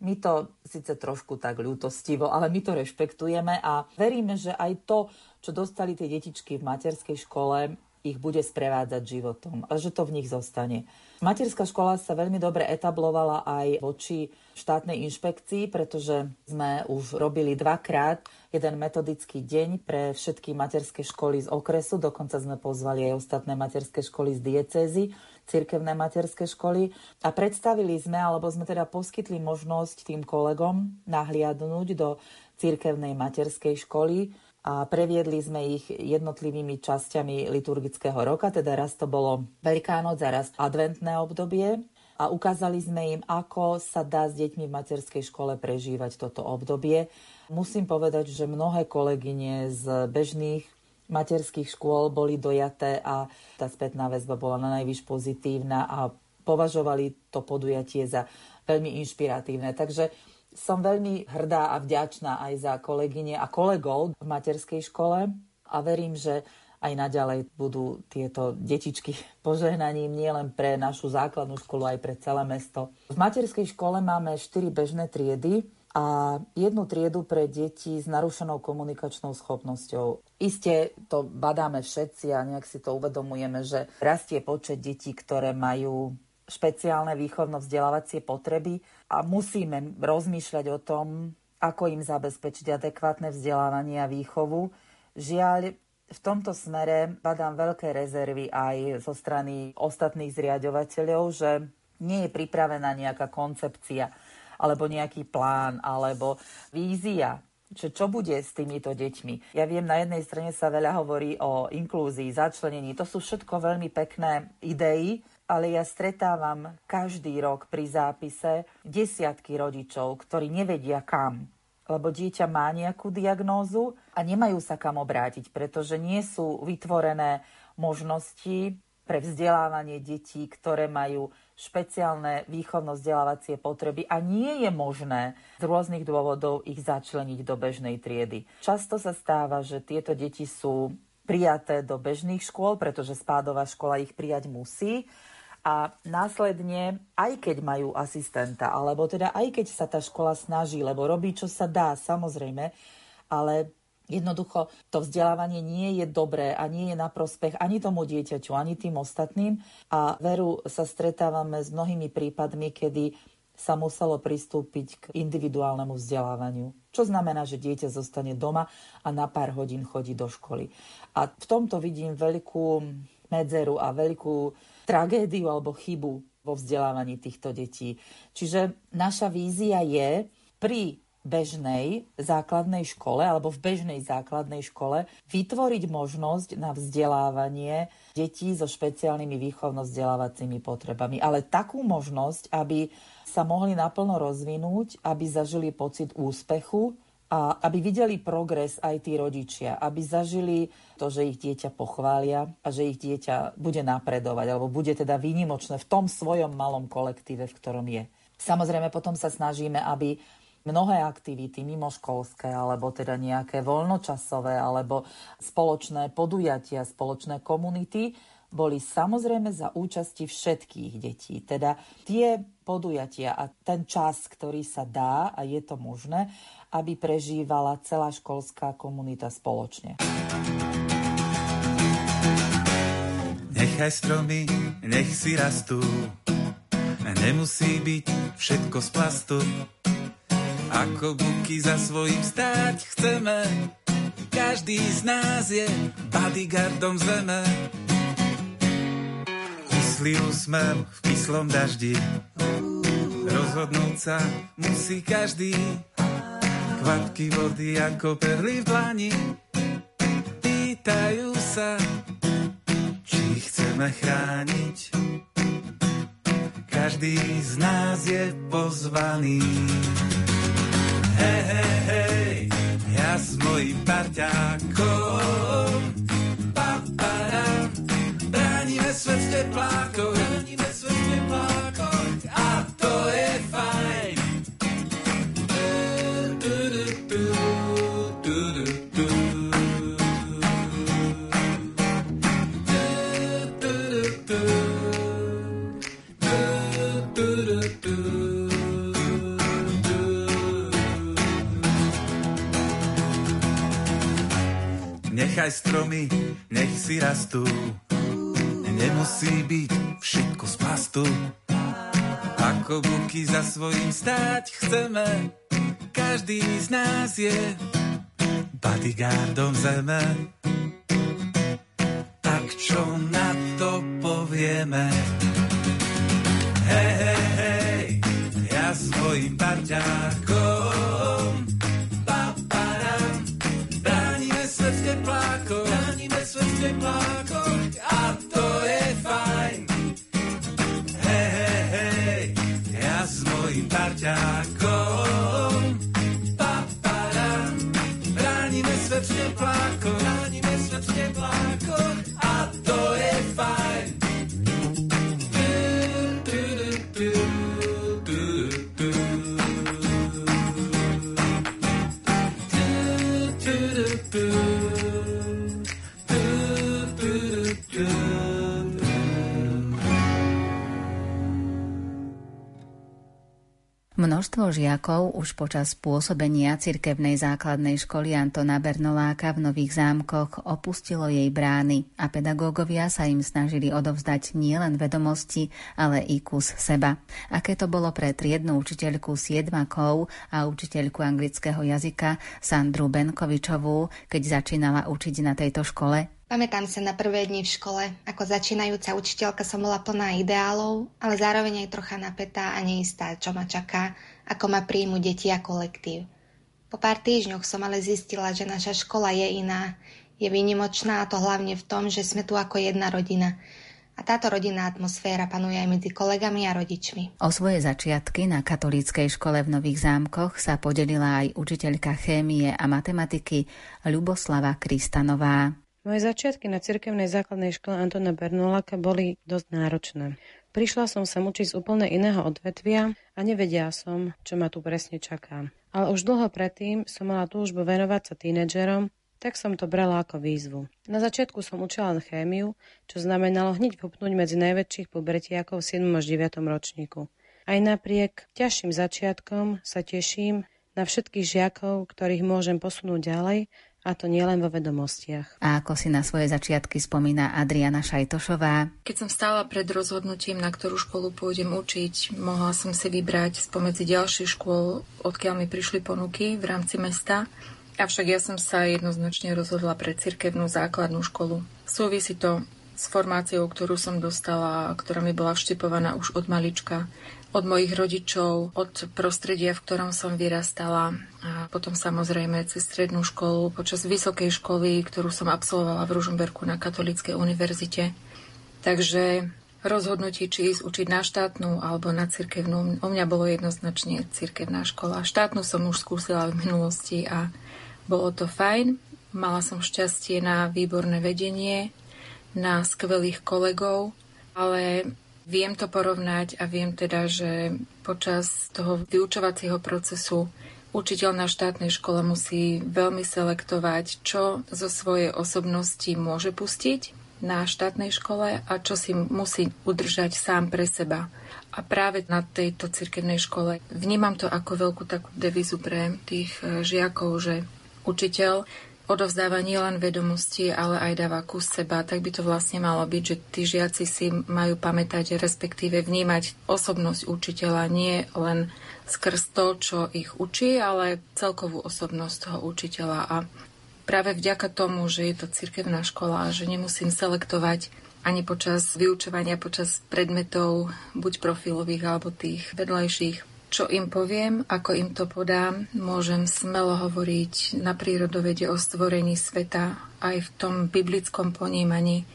my to síce trošku tak ľútostivo, ale my to rešpektujeme a veríme, že aj to, čo dostali tie detičky v materskej škole, ich bude sprevádzať životom a že to v nich zostane. Materská škola sa veľmi dobre etablovala aj voči štátnej inšpekcii, pretože sme už robili dvakrát jeden metodický deň pre všetky materské školy z okresu, dokonca sme pozvali aj ostatné materské školy z diecézy cirkevné materské školy. A predstavili sme, alebo sme teda poskytli možnosť tým kolegom nahliadnúť do cirkevnej materskej školy a previedli sme ich jednotlivými časťami liturgického roka, teda raz to bolo Veľká noc a raz adventné obdobie a ukázali sme im, ako sa dá s deťmi v materskej škole prežívať toto obdobie. Musím povedať, že mnohé kolegyne z bežných materských škôl boli dojaté a tá spätná väzba bola na najvyš pozitívna a považovali to podujatie za veľmi inšpiratívne. Takže som veľmi hrdá a vďačná aj za kolegyne a kolegov v materskej škole a verím, že aj naďalej budú tieto detičky požehnaním nielen pre našu základnú školu, aj pre celé mesto. V materskej škole máme 4 bežné triedy a jednu triedu pre deti s narušenou komunikačnou schopnosťou. Isté to badáme všetci a nejak si to uvedomujeme, že rastie počet detí, ktoré majú špeciálne výchovno-vzdelávacie potreby a musíme rozmýšľať o tom, ako im zabezpečiť adekvátne vzdelávanie a výchovu. Žiaľ, v tomto smere badám veľké rezervy aj zo strany ostatných zriadovateľov, že nie je pripravená nejaká koncepcia alebo nejaký plán, alebo vízia, že čo bude s týmito deťmi. Ja viem, na jednej strane sa veľa hovorí o inklúzii, začlenení. To sú všetko veľmi pekné idei, ale ja stretávam každý rok pri zápise desiatky rodičov, ktorí nevedia kam lebo dieťa má nejakú diagnózu a nemajú sa kam obrátiť, pretože nie sú vytvorené možnosti pre vzdelávanie detí, ktoré majú špeciálne výchovno-vzdelávacie potreby a nie je možné z rôznych dôvodov ich začleniť do bežnej triedy. Často sa stáva, že tieto deti sú prijaté do bežných škôl, pretože spádová škola ich prijať musí a následne, aj keď majú asistenta, alebo teda aj keď sa tá škola snaží, lebo robí, čo sa dá, samozrejme, ale Jednoducho to vzdelávanie nie je dobré a nie je na prospech ani tomu dieťaťu, ani tým ostatným. A veru sa stretávame s mnohými prípadmi, kedy sa muselo pristúpiť k individuálnemu vzdelávaniu. Čo znamená, že dieťa zostane doma a na pár hodín chodí do školy. A v tomto vidím veľkú medzeru a veľkú tragédiu alebo chybu vo vzdelávaní týchto detí. Čiže naša vízia je pri bežnej základnej škole alebo v bežnej základnej škole vytvoriť možnosť na vzdelávanie detí so špeciálnymi výchovno-vzdelávacími potrebami. Ale takú možnosť, aby sa mohli naplno rozvinúť, aby zažili pocit úspechu a aby videli progres aj tí rodičia, aby zažili to, že ich dieťa pochvália a že ich dieťa bude napredovať alebo bude teda výnimočné v tom svojom malom kolektíve, v ktorom je. Samozrejme potom sa snažíme, aby mnohé aktivity mimoškolské alebo teda nejaké voľnočasové alebo spoločné podujatia, spoločné komunity boli samozrejme za účasti všetkých detí. Teda tie podujatia a ten čas, ktorý sa dá a je to možné, aby prežívala celá školská komunita spoločne. Nechaj stromy, nech si rastú, nemusí byť všetko z plastu. Ako buky za svojím stáť chceme, každý z nás je bodyguardom zeme kyslý úsmev v kyslom daždi. Rozhodnúť sa musí každý, kvapky vody ako perly v dlani. Pýtajú sa, či chceme chrániť. Každý z nás je pozvaný. Hej, hej, hej, ja s mojim parťákom svet s teplákov, chránime svet s a to je fajn. Du, du, du, du, du, du. Nechaj stromy, nech si rastú Nemusí byť všetko z plastu, ako buky za svojím stať chceme. Každý z nás je bodyguardom zeme. Tak čo na to povieme? Hej, hej, hej, ja svojim parťákom paparam, bránime svet teplákom, bránime svet teplákom. paťákom. Papara, bránime svet v teplákoch, bránime svet v teplákoch. Množstvo žiakov už počas pôsobenia cirkevnej základnej školy Antona Bernoláka v Nových zámkoch opustilo jej brány a pedagógovia sa im snažili odovzdať nielen vedomosti, ale i kus seba. Aké to bolo pre triednu učiteľku siedmakov a učiteľku anglického jazyka Sandru Benkovičovú, keď začínala učiť na tejto škole? Pamätám sa na prvé dni v škole. Ako začínajúca učiteľka som bola plná ideálov, ale zároveň aj trocha napätá a neistá, čo ma čaká, ako ma príjmu deti a kolektív. Po pár týždňoch som ale zistila, že naša škola je iná. Je výnimočná a to hlavne v tom, že sme tu ako jedna rodina. A táto rodinná atmosféra panuje aj medzi kolegami a rodičmi. O svoje začiatky na katolíckej škole v Nových zámkoch sa podelila aj učiteľka chémie a matematiky Ľuboslava Kristanová. Moje začiatky na cirkevnej základnej škole Antona Bernoláka boli dosť náročné. Prišla som sa učiť z úplne iného odvetvia a nevedia som, čo ma tu presne čaká. Ale už dlho predtým som mala túžbu venovať sa tínedžerom, tak som to brala ako výzvu. Na začiatku som učila len chémiu, čo znamenalo hneď vhupnúť medzi najväčších pubertiakov v 7. až 9. ročníku. Aj napriek ťažším začiatkom sa teším na všetkých žiakov, ktorých môžem posunúť ďalej a to nielen vo vedomostiach. A ako si na svoje začiatky spomína Adriana Šajtošová? Keď som stála pred rozhodnutím, na ktorú školu pôjdem učiť, mohla som si vybrať spomedzi ďalších škôl, odkiaľ mi prišli ponuky v rámci mesta. Avšak ja som sa jednoznačne rozhodla pre cirkevnú základnú školu. Súvisí to s formáciou, ktorú som dostala, ktorá mi bola vštipovaná už od malička od mojich rodičov, od prostredia, v ktorom som vyrastala a potom samozrejme cez strednú školu, počas vysokej školy, ktorú som absolvovala v Ružomberku na Katolíckej univerzite. Takže rozhodnutie, či ísť učiť na štátnu alebo na cirkevnú, u mňa bolo jednoznačne cirkevná škola. Štátnu som už skúsila v minulosti a bolo to fajn. Mala som šťastie na výborné vedenie, na skvelých kolegov, ale Viem to porovnať a viem teda, že počas toho vyučovacieho procesu učiteľ na štátnej škole musí veľmi selektovať, čo zo svojej osobnosti môže pustiť na štátnej škole a čo si musí udržať sám pre seba. A práve na tejto cirkevnej škole vnímam to ako veľkú takú devizu pre tých eh, žiakov, že učiteľ odovzdáva nielen vedomosti, ale aj dáva kus seba, tak by to vlastne malo byť, že tí žiaci si majú pamätať, respektíve vnímať osobnosť učiteľa nie len skrz to, čo ich učí, ale celkovú osobnosť toho učiteľa. A práve vďaka tomu, že je to cirkevná škola že nemusím selektovať ani počas vyučovania, počas predmetov, buď profilových alebo tých vedlejších, čo im poviem, ako im to podám, môžem smelo hovoriť na prírodovede o stvorení sveta aj v tom biblickom ponímaní.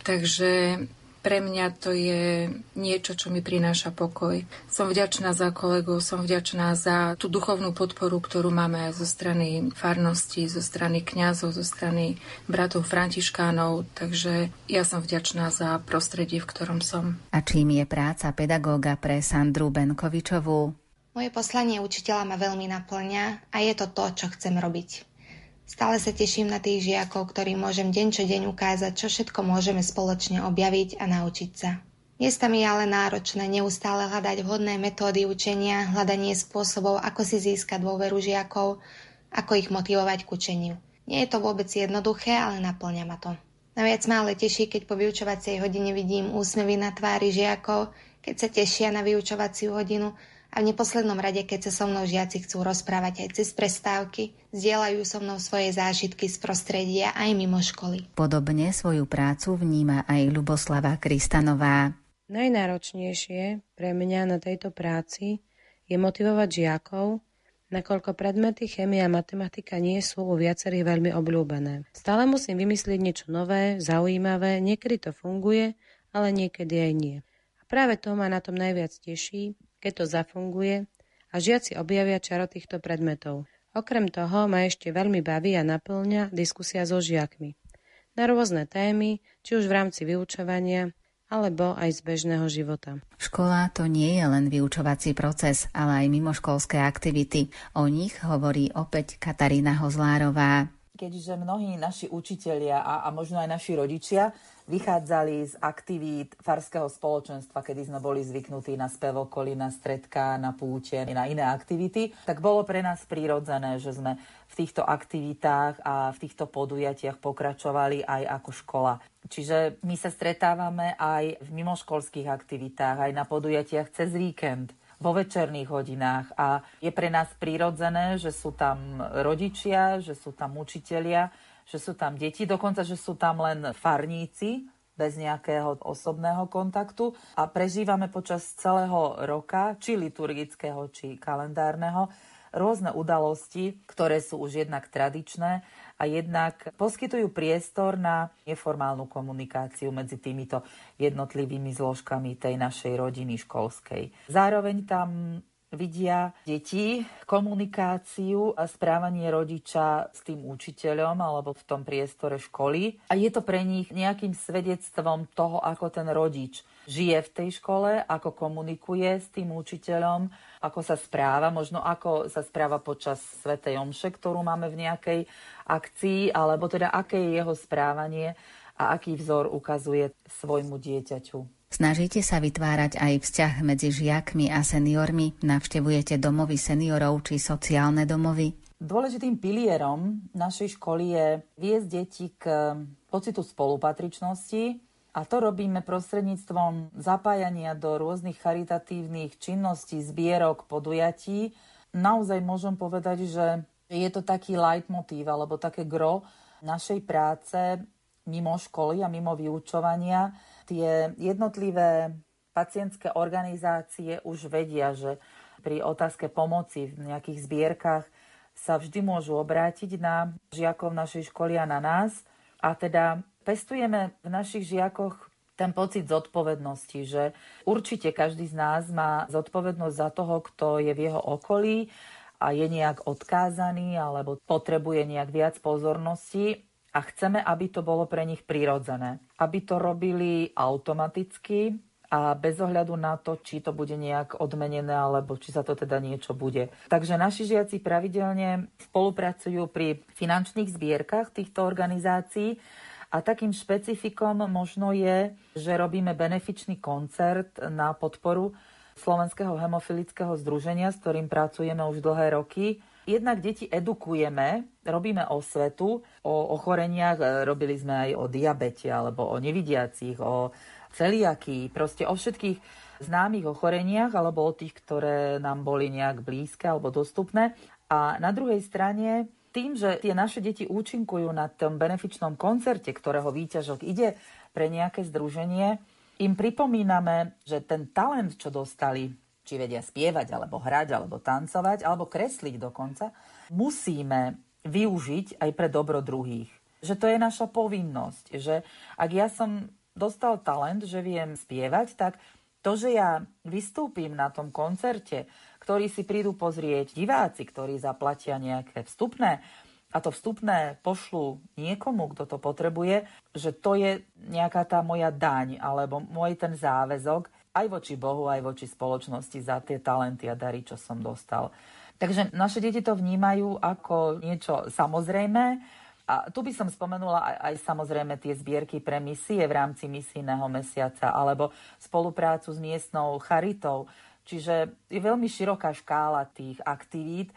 Takže pre mňa to je niečo, čo mi prináša pokoj. Som vďačná za kolegov, som vďačná za tú duchovnú podporu, ktorú máme aj zo strany farnosti, zo strany kňazov, zo strany bratov františkánov, takže ja som vďačná za prostredie, v ktorom som. A čím je práca pedagóga pre Sandru Benkovičovú? Moje poslanie učiteľa ma veľmi naplňa a je to to, čo chcem robiť. Stále sa teším na tých žiakov, ktorým môžem deň čo deň ukázať, čo všetko môžeme spoločne objaviť a naučiť sa. Miestami je ale náročné neustále hľadať vhodné metódy učenia, hľadanie spôsobov, ako si získať dôveru žiakov, ako ich motivovať k učeniu. Nie je to vôbec jednoduché, ale naplňa ma to. Naviac ma ale teší, keď po vyučovacej hodine vidím úsmevy na tvári žiakov, keď sa tešia na vyučovaciu hodinu a v neposlednom rade, keď sa so mnou žiaci chcú rozprávať aj cez prestávky, zdieľajú so mnou svoje zážitky z prostredia aj mimo školy. Podobne svoju prácu vníma aj Luboslava Kristanová. Najnáročnejšie pre mňa na tejto práci je motivovať žiakov, nakoľko predmety chémia a matematika nie sú u viacerých veľmi obľúbené. Stále musím vymyslieť niečo nové, zaujímavé, niekedy to funguje, ale niekedy aj nie. A práve to ma na tom najviac teší, keď to zafunguje a žiaci objavia čaro týchto predmetov. Okrem toho ma ešte veľmi baví a naplňa diskusia so žiakmi. Na rôzne témy, či už v rámci vyučovania, alebo aj z bežného života. Škola to nie je len vyučovací proces, ale aj mimoškolské aktivity. O nich hovorí opäť Katarína Hozlárová. Keďže mnohí naši učitelia a, a možno aj naši rodičia vychádzali z aktivít farského spoločenstva, kedy sme boli zvyknutí na spevokoly, na stredka, na púte, na iné aktivity, tak bolo pre nás prírodzené, že sme v týchto aktivitách a v týchto podujatiach pokračovali aj ako škola. Čiže my sa stretávame aj v mimoškolských aktivitách, aj na podujatiach cez víkend vo večerných hodinách a je pre nás prírodzené, že sú tam rodičia, že sú tam učitelia, že sú tam deti, dokonca, že sú tam len farníci, bez nejakého osobného kontaktu a prežívame počas celého roka, či liturgického, či kalendárneho, rôzne udalosti, ktoré sú už jednak tradičné a jednak poskytujú priestor na neformálnu komunikáciu medzi týmito jednotlivými zložkami tej našej rodiny školskej. Zároveň tam vidia deti komunikáciu a správanie rodiča s tým učiteľom alebo v tom priestore školy. A je to pre nich nejakým svedectvom toho, ako ten rodič žije v tej škole, ako komunikuje s tým učiteľom, ako sa správa, možno ako sa správa počas Svetej Omše, ktorú máme v nejakej akcii, alebo teda aké je jeho správanie a aký vzor ukazuje svojmu dieťaťu. Snažíte sa vytvárať aj vzťah medzi žiakmi a seniormi? Navštevujete domovy seniorov či sociálne domovy? Dôležitým pilierom našej školy je viesť deti k pocitu spolupatričnosti a to robíme prostredníctvom zapájania do rôznych charitatívnych činností, zbierok, podujatí. Naozaj môžem povedať, že je to taký leitmotív alebo také gro našej práce mimo školy a mimo vyučovania tie jednotlivé pacientské organizácie už vedia, že pri otázke pomoci v nejakých zbierkach sa vždy môžu obrátiť na žiakov našej školy a na nás. A teda pestujeme v našich žiakoch ten pocit zodpovednosti, že určite každý z nás má zodpovednosť za toho, kto je v jeho okolí a je nejak odkázaný alebo potrebuje nejak viac pozornosti a chceme, aby to bolo pre nich prirodzené. Aby to robili automaticky a bez ohľadu na to, či to bude nejak odmenené alebo či sa to teda niečo bude. Takže naši žiaci pravidelne spolupracujú pri finančných zbierkach týchto organizácií a takým špecifikom možno je, že robíme benefičný koncert na podporu Slovenského hemofilického združenia, s ktorým pracujeme už dlhé roky Jednak deti edukujeme, robíme osvetu o ochoreniach, e, robili sme aj o diabete alebo o nevidiacich, o celiakii, proste o všetkých známych ochoreniach alebo o tých, ktoré nám boli nejak blízke alebo dostupné. A na druhej strane tým, že tie naše deti účinkujú na tom benefičnom koncerte, ktorého výťažok ide pre nejaké združenie, im pripomíname, že ten talent, čo dostali, či vedia spievať, alebo hrať, alebo tancovať, alebo kresliť dokonca, musíme využiť aj pre dobro druhých. Že to je naša povinnosť, že ak ja som dostal talent, že viem spievať, tak to, že ja vystúpim na tom koncerte, ktorý si prídu pozrieť diváci, ktorí zaplatia nejaké vstupné, a to vstupné pošlu niekomu, kto to potrebuje, že to je nejaká tá moja daň alebo môj ten záväzok, aj voči Bohu, aj voči spoločnosti za tie talenty a dary, čo som dostal. Takže naše deti to vnímajú ako niečo samozrejme. A tu by som spomenula aj, aj samozrejme tie zbierky pre misie v rámci misijného mesiaca alebo spoluprácu s miestnou charitou. Čiže je veľmi široká škála tých aktivít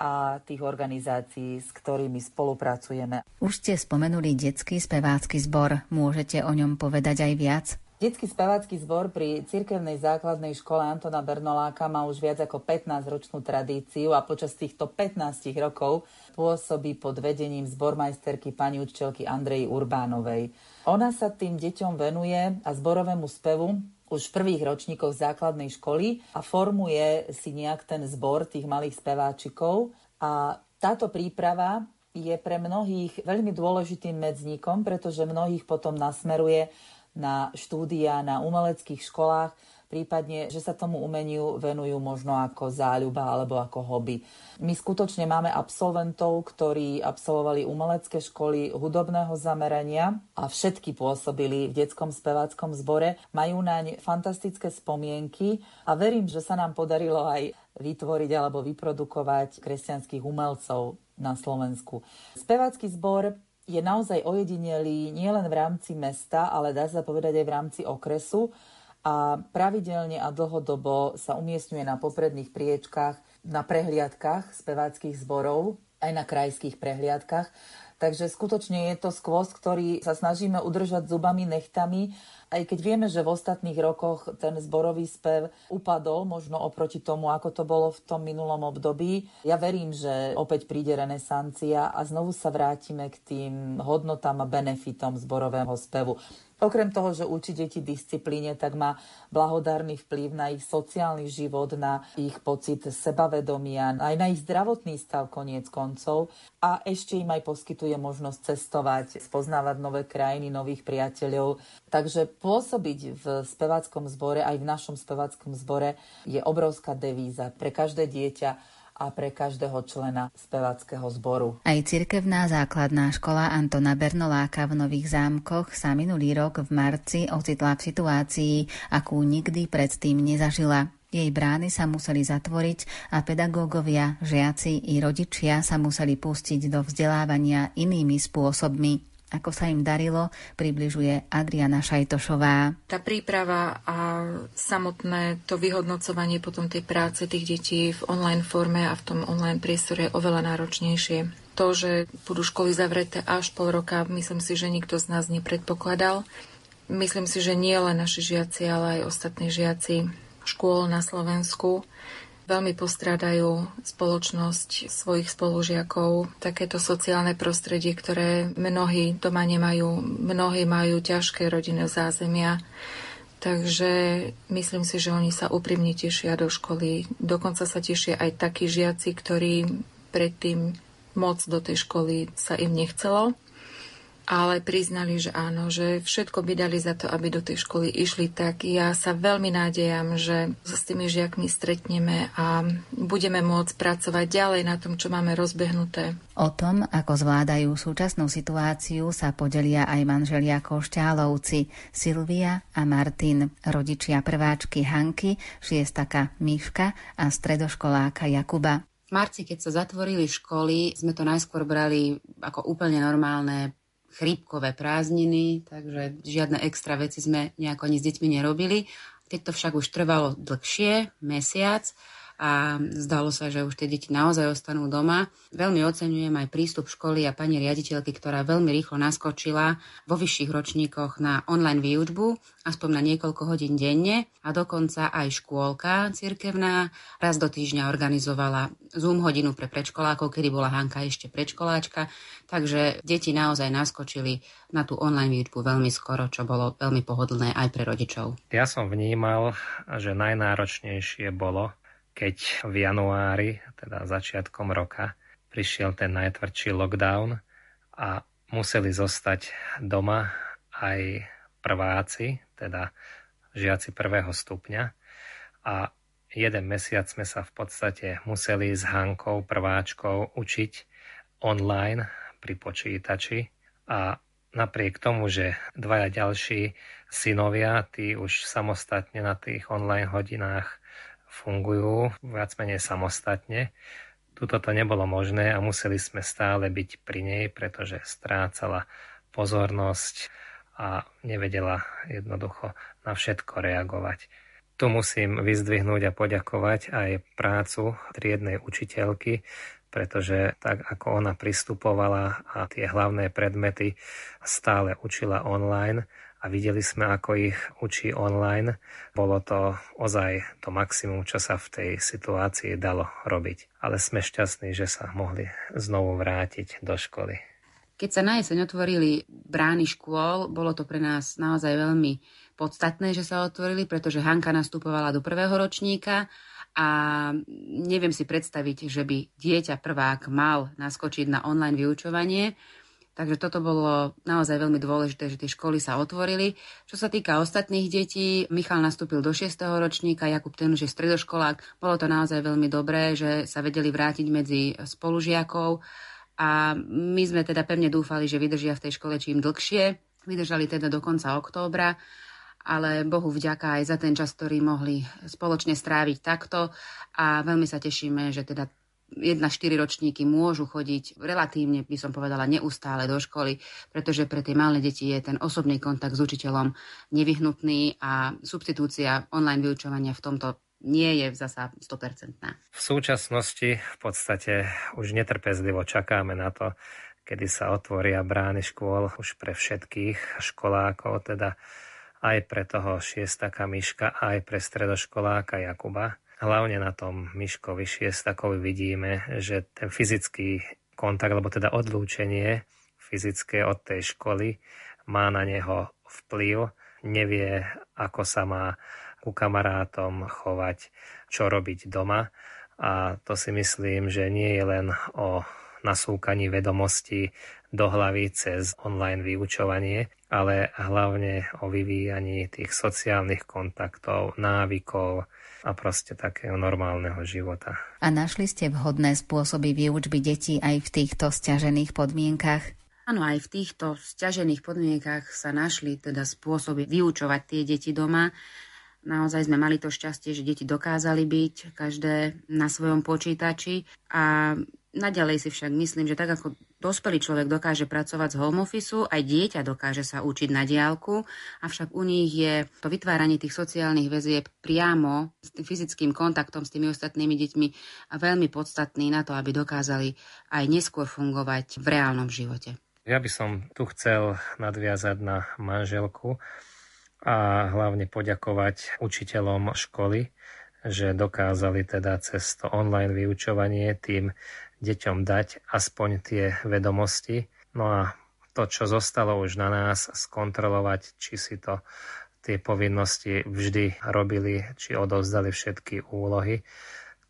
a tých organizácií, s ktorými spolupracujeme. Už ste spomenuli detský spevácky zbor. Môžete o ňom povedať aj viac? Detský spevácky zbor pri cirkevnej základnej škole Antona Bernoláka má už viac ako 15-ročnú tradíciu a počas týchto 15 rokov pôsobí pod vedením zbormajsterky pani učiteľky Andrej Urbánovej. Ona sa tým deťom venuje a zborovému spevu už v prvých ročníkoch základnej školy a formuje si nejak ten zbor tých malých speváčikov a táto príprava je pre mnohých veľmi dôležitým medzníkom, pretože mnohých potom nasmeruje na štúdia na umeleckých školách, prípadne, že sa tomu umeniu venujú možno ako záľuba alebo ako hobby. My skutočne máme absolventov, ktorí absolvovali umelecké školy hudobného zamerania a všetky pôsobili v detskom speváckom zbore. Majú naň fantastické spomienky a verím, že sa nám podarilo aj vytvoriť alebo vyprodukovať kresťanských umelcov na Slovensku. Spevácky zbor je naozaj ojedinelý nielen v rámci mesta, ale dá sa povedať aj v rámci okresu a pravidelne a dlhodobo sa umiestňuje na popredných priečkách na prehliadkách speváckých zborov, aj na krajských prehliadkách. Takže skutočne je to skvost, ktorý sa snažíme udržať zubami, nechtami, aj keď vieme, že v ostatných rokoch ten zborový spev upadol, možno oproti tomu, ako to bolo v tom minulom období. Ja verím, že opäť príde renesancia a znovu sa vrátime k tým hodnotám a benefitom zborového spevu. Okrem toho, že učí deti disciplíne, tak má blahodárny vplyv na ich sociálny život, na ich pocit sebavedomia, aj na ich zdravotný stav koniec koncov a ešte im aj poskytuje možnosť cestovať, spoznávať nové krajiny, nových priateľov. Takže pôsobiť v speváckom zbore, aj v našom speváckom zbore, je obrovská devíza pre každé dieťa a pre každého člena spevackého zboru. Aj cirkevná základná škola Antona Bernoláka v Nových zámkoch sa minulý rok v marci ocitla v situácii, akú nikdy predtým nezažila. Jej brány sa museli zatvoriť a pedagógovia, žiaci i rodičia sa museli pustiť do vzdelávania inými spôsobmi. Ako sa im darilo, približuje Adriana Šajtošová. Tá príprava a samotné to vyhodnocovanie potom tej práce tých detí v online forme a v tom online priestore je oveľa náročnejšie. To, že budú školy zavreté až pol roka, myslím si, že nikto z nás nepredpokladal. Myslím si, že nie len naši žiaci, ale aj ostatní žiaci škôl na Slovensku veľmi postrádajú spoločnosť svojich spolužiakov, takéto sociálne prostredie, ktoré mnohí doma nemajú, mnohí majú ťažké rodinné zázemia. Takže myslím si, že oni sa úprimne tešia do školy. Dokonca sa tešia aj takí žiaci, ktorí predtým moc do tej školy sa im nechcelo ale priznali, že áno, že všetko by dali za to, aby do tej školy išli, tak ja sa veľmi nádejam, že sa s tými žiakmi stretneme a budeme môcť pracovať ďalej na tom, čo máme rozbehnuté. O tom, ako zvládajú súčasnú situáciu, sa podelia aj manželia Košťálovci, Silvia a Martin, rodičia prváčky Hanky, šiestaka Miška a stredoškoláka Jakuba. V marci, keď sa zatvorili školy, sme to najskôr brali ako úplne normálne chrípkové prázdniny, takže žiadne extra veci sme nejako ani s deťmi nerobili. Keď to však už trvalo dlhšie, mesiac, a zdalo sa, že už tie deti naozaj ostanú doma. Veľmi oceňujem aj prístup školy a pani riaditeľky, ktorá veľmi rýchlo naskočila vo vyšších ročníkoch na online výučbu, aspoň na niekoľko hodín denne a dokonca aj škôlka cirkevná raz do týždňa organizovala Zoom hodinu pre predškolákov, kedy bola Hanka ešte predškoláčka, takže deti naozaj naskočili na tú online výučbu veľmi skoro, čo bolo veľmi pohodlné aj pre rodičov. Ja som vnímal, že najnáročnejšie bolo keď v januári, teda začiatkom roka, prišiel ten najtvrdší lockdown a museli zostať doma aj prváci, teda žiaci prvého stupňa. A jeden mesiac sme sa v podstate museli s Hankou, prváčkou, učiť online pri počítači a napriek tomu, že dvaja ďalší synovia, tí už samostatne na tých online hodinách fungujú viac menej samostatne. Tuto to nebolo možné a museli sme stále byť pri nej, pretože strácala pozornosť a nevedela jednoducho na všetko reagovať. Tu musím vyzdvihnúť a poďakovať aj prácu triednej učiteľky, pretože tak ako ona pristupovala a tie hlavné predmety stále učila online, a videli sme, ako ich učí online. Bolo to ozaj to maximum, čo sa v tej situácii dalo robiť. Ale sme šťastní, že sa mohli znovu vrátiť do školy. Keď sa na jeseň otvorili brány škôl, bolo to pre nás naozaj veľmi podstatné, že sa otvorili, pretože Hanka nastupovala do prvého ročníka a neviem si predstaviť, že by dieťa prvák mal naskočiť na online vyučovanie Takže toto bolo naozaj veľmi dôležité, že tie školy sa otvorili. Čo sa týka ostatných detí, Michal nastúpil do 6. ročníka, Jakub ten už je stredoškolák. Bolo to naozaj veľmi dobré, že sa vedeli vrátiť medzi spolužiakov a my sme teda pevne dúfali, že vydržia v tej škole čím dlhšie. Vydržali teda do konca októbra ale Bohu vďaka aj za ten čas, ktorý mohli spoločne stráviť takto a veľmi sa tešíme, že teda jedna štyri ročníky môžu chodiť relatívne, by som povedala, neustále do školy, pretože pre tie malé deti je ten osobný kontakt s učiteľom nevyhnutný a substitúcia online vyučovania v tomto nie je zasa 100%. V súčasnosti v podstate už netrpezlivo čakáme na to, kedy sa otvoria brány škôl už pre všetkých školákov, teda aj pre toho šiestaka Miška, aj pre stredoškoláka Jakuba. Hlavne na tom Miškovi šiestakovi vidíme, že ten fyzický kontakt, alebo teda odlúčenie fyzické od tej školy má na neho vplyv, nevie, ako sa má ku kamarátom chovať, čo robiť doma. A to si myslím, že nie je len o nasúkaní vedomostí do hlavy cez online vyučovanie, ale hlavne o vyvíjaní tých sociálnych kontaktov, návykov a proste takého normálneho života. A našli ste vhodné spôsoby výučby detí aj v týchto stiažených podmienkach? Áno, aj v týchto stiažených podmienkach sa našli teda spôsoby vyučovať tie deti doma. Naozaj sme mali to šťastie, že deti dokázali byť každé na svojom počítači a Naďalej si však myslím, že tak ako dospelý človek dokáže pracovať z home office, aj dieťa dokáže sa učiť na diálku, avšak u nich je to vytváranie tých sociálnych väzieb priamo s tým fyzickým kontaktom s tými ostatnými deťmi veľmi podstatný na to, aby dokázali aj neskôr fungovať v reálnom živote. Ja by som tu chcel nadviazať na manželku a hlavne poďakovať učiteľom školy, že dokázali teda cez to online vyučovanie tým deťom dať aspoň tie vedomosti. No a to, čo zostalo už na nás, skontrolovať, či si to tie povinnosti vždy robili, či odovzdali všetky úlohy.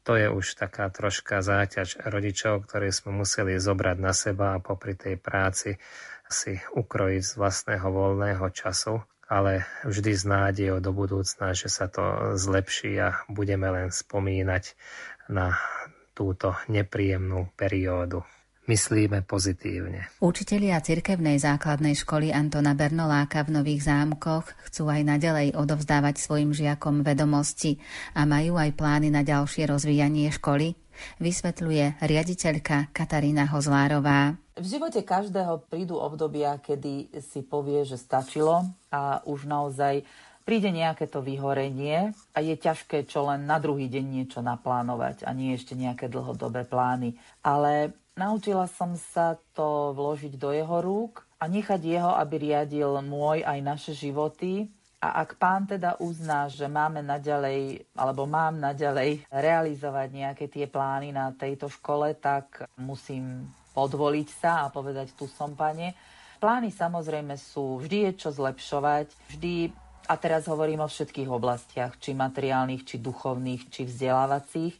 To je už taká troška záťaž rodičov, ktoré sme museli zobrať na seba a popri tej práci si ukrojiť z vlastného voľného času, ale vždy s nádejou do budúcna, že sa to zlepší a budeme len spomínať na túto nepríjemnú periódu. Myslíme pozitívne. Učitelia cirkevnej základnej školy Antona Bernoláka v Nových zámkoch chcú aj naďalej odovzdávať svojim žiakom vedomosti a majú aj plány na ďalšie rozvíjanie školy, vysvetľuje riaditeľka Katarína Hozlárová. V živote každého prídu obdobia, kedy si povie, že stačilo a už naozaj príde nejaké to vyhorenie a je ťažké čo len na druhý deň niečo naplánovať a nie ešte nejaké dlhodobé plány. Ale naučila som sa to vložiť do jeho rúk a nechať jeho, aby riadil môj aj naše životy. A ak pán teda uzná, že máme naďalej, alebo mám naďalej realizovať nejaké tie plány na tejto škole, tak musím podvoliť sa a povedať, tu som, pane. Plány samozrejme sú, vždy je čo zlepšovať, vždy a teraz hovorím o všetkých oblastiach, či materiálnych, či duchovných, či vzdelávacích.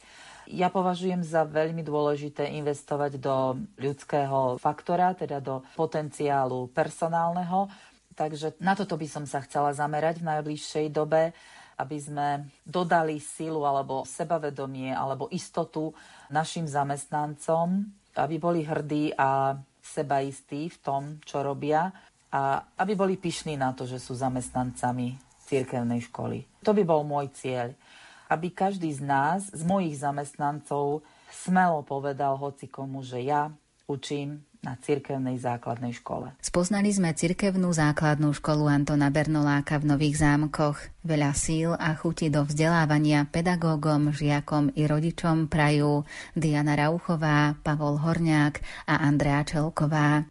Ja považujem za veľmi dôležité investovať do ľudského faktora, teda do potenciálu personálneho. Takže na toto by som sa chcela zamerať v najbližšej dobe, aby sme dodali silu alebo sebavedomie alebo istotu našim zamestnancom, aby boli hrdí a sebaistí v tom, čo robia a aby boli pyšní na to, že sú zamestnancami cirkevnej školy. To by bol môj cieľ. Aby každý z nás, z mojich zamestnancov, smelo povedal hoci komu, že ja učím na cirkevnej základnej škole. Spoznali sme cirkevnú základnú školu Antona Bernoláka v Nových zámkoch. Veľa síl a chuti do vzdelávania pedagógom, žiakom i rodičom prajú Diana Rauchová, Pavol Horňák a Andrea Čelková.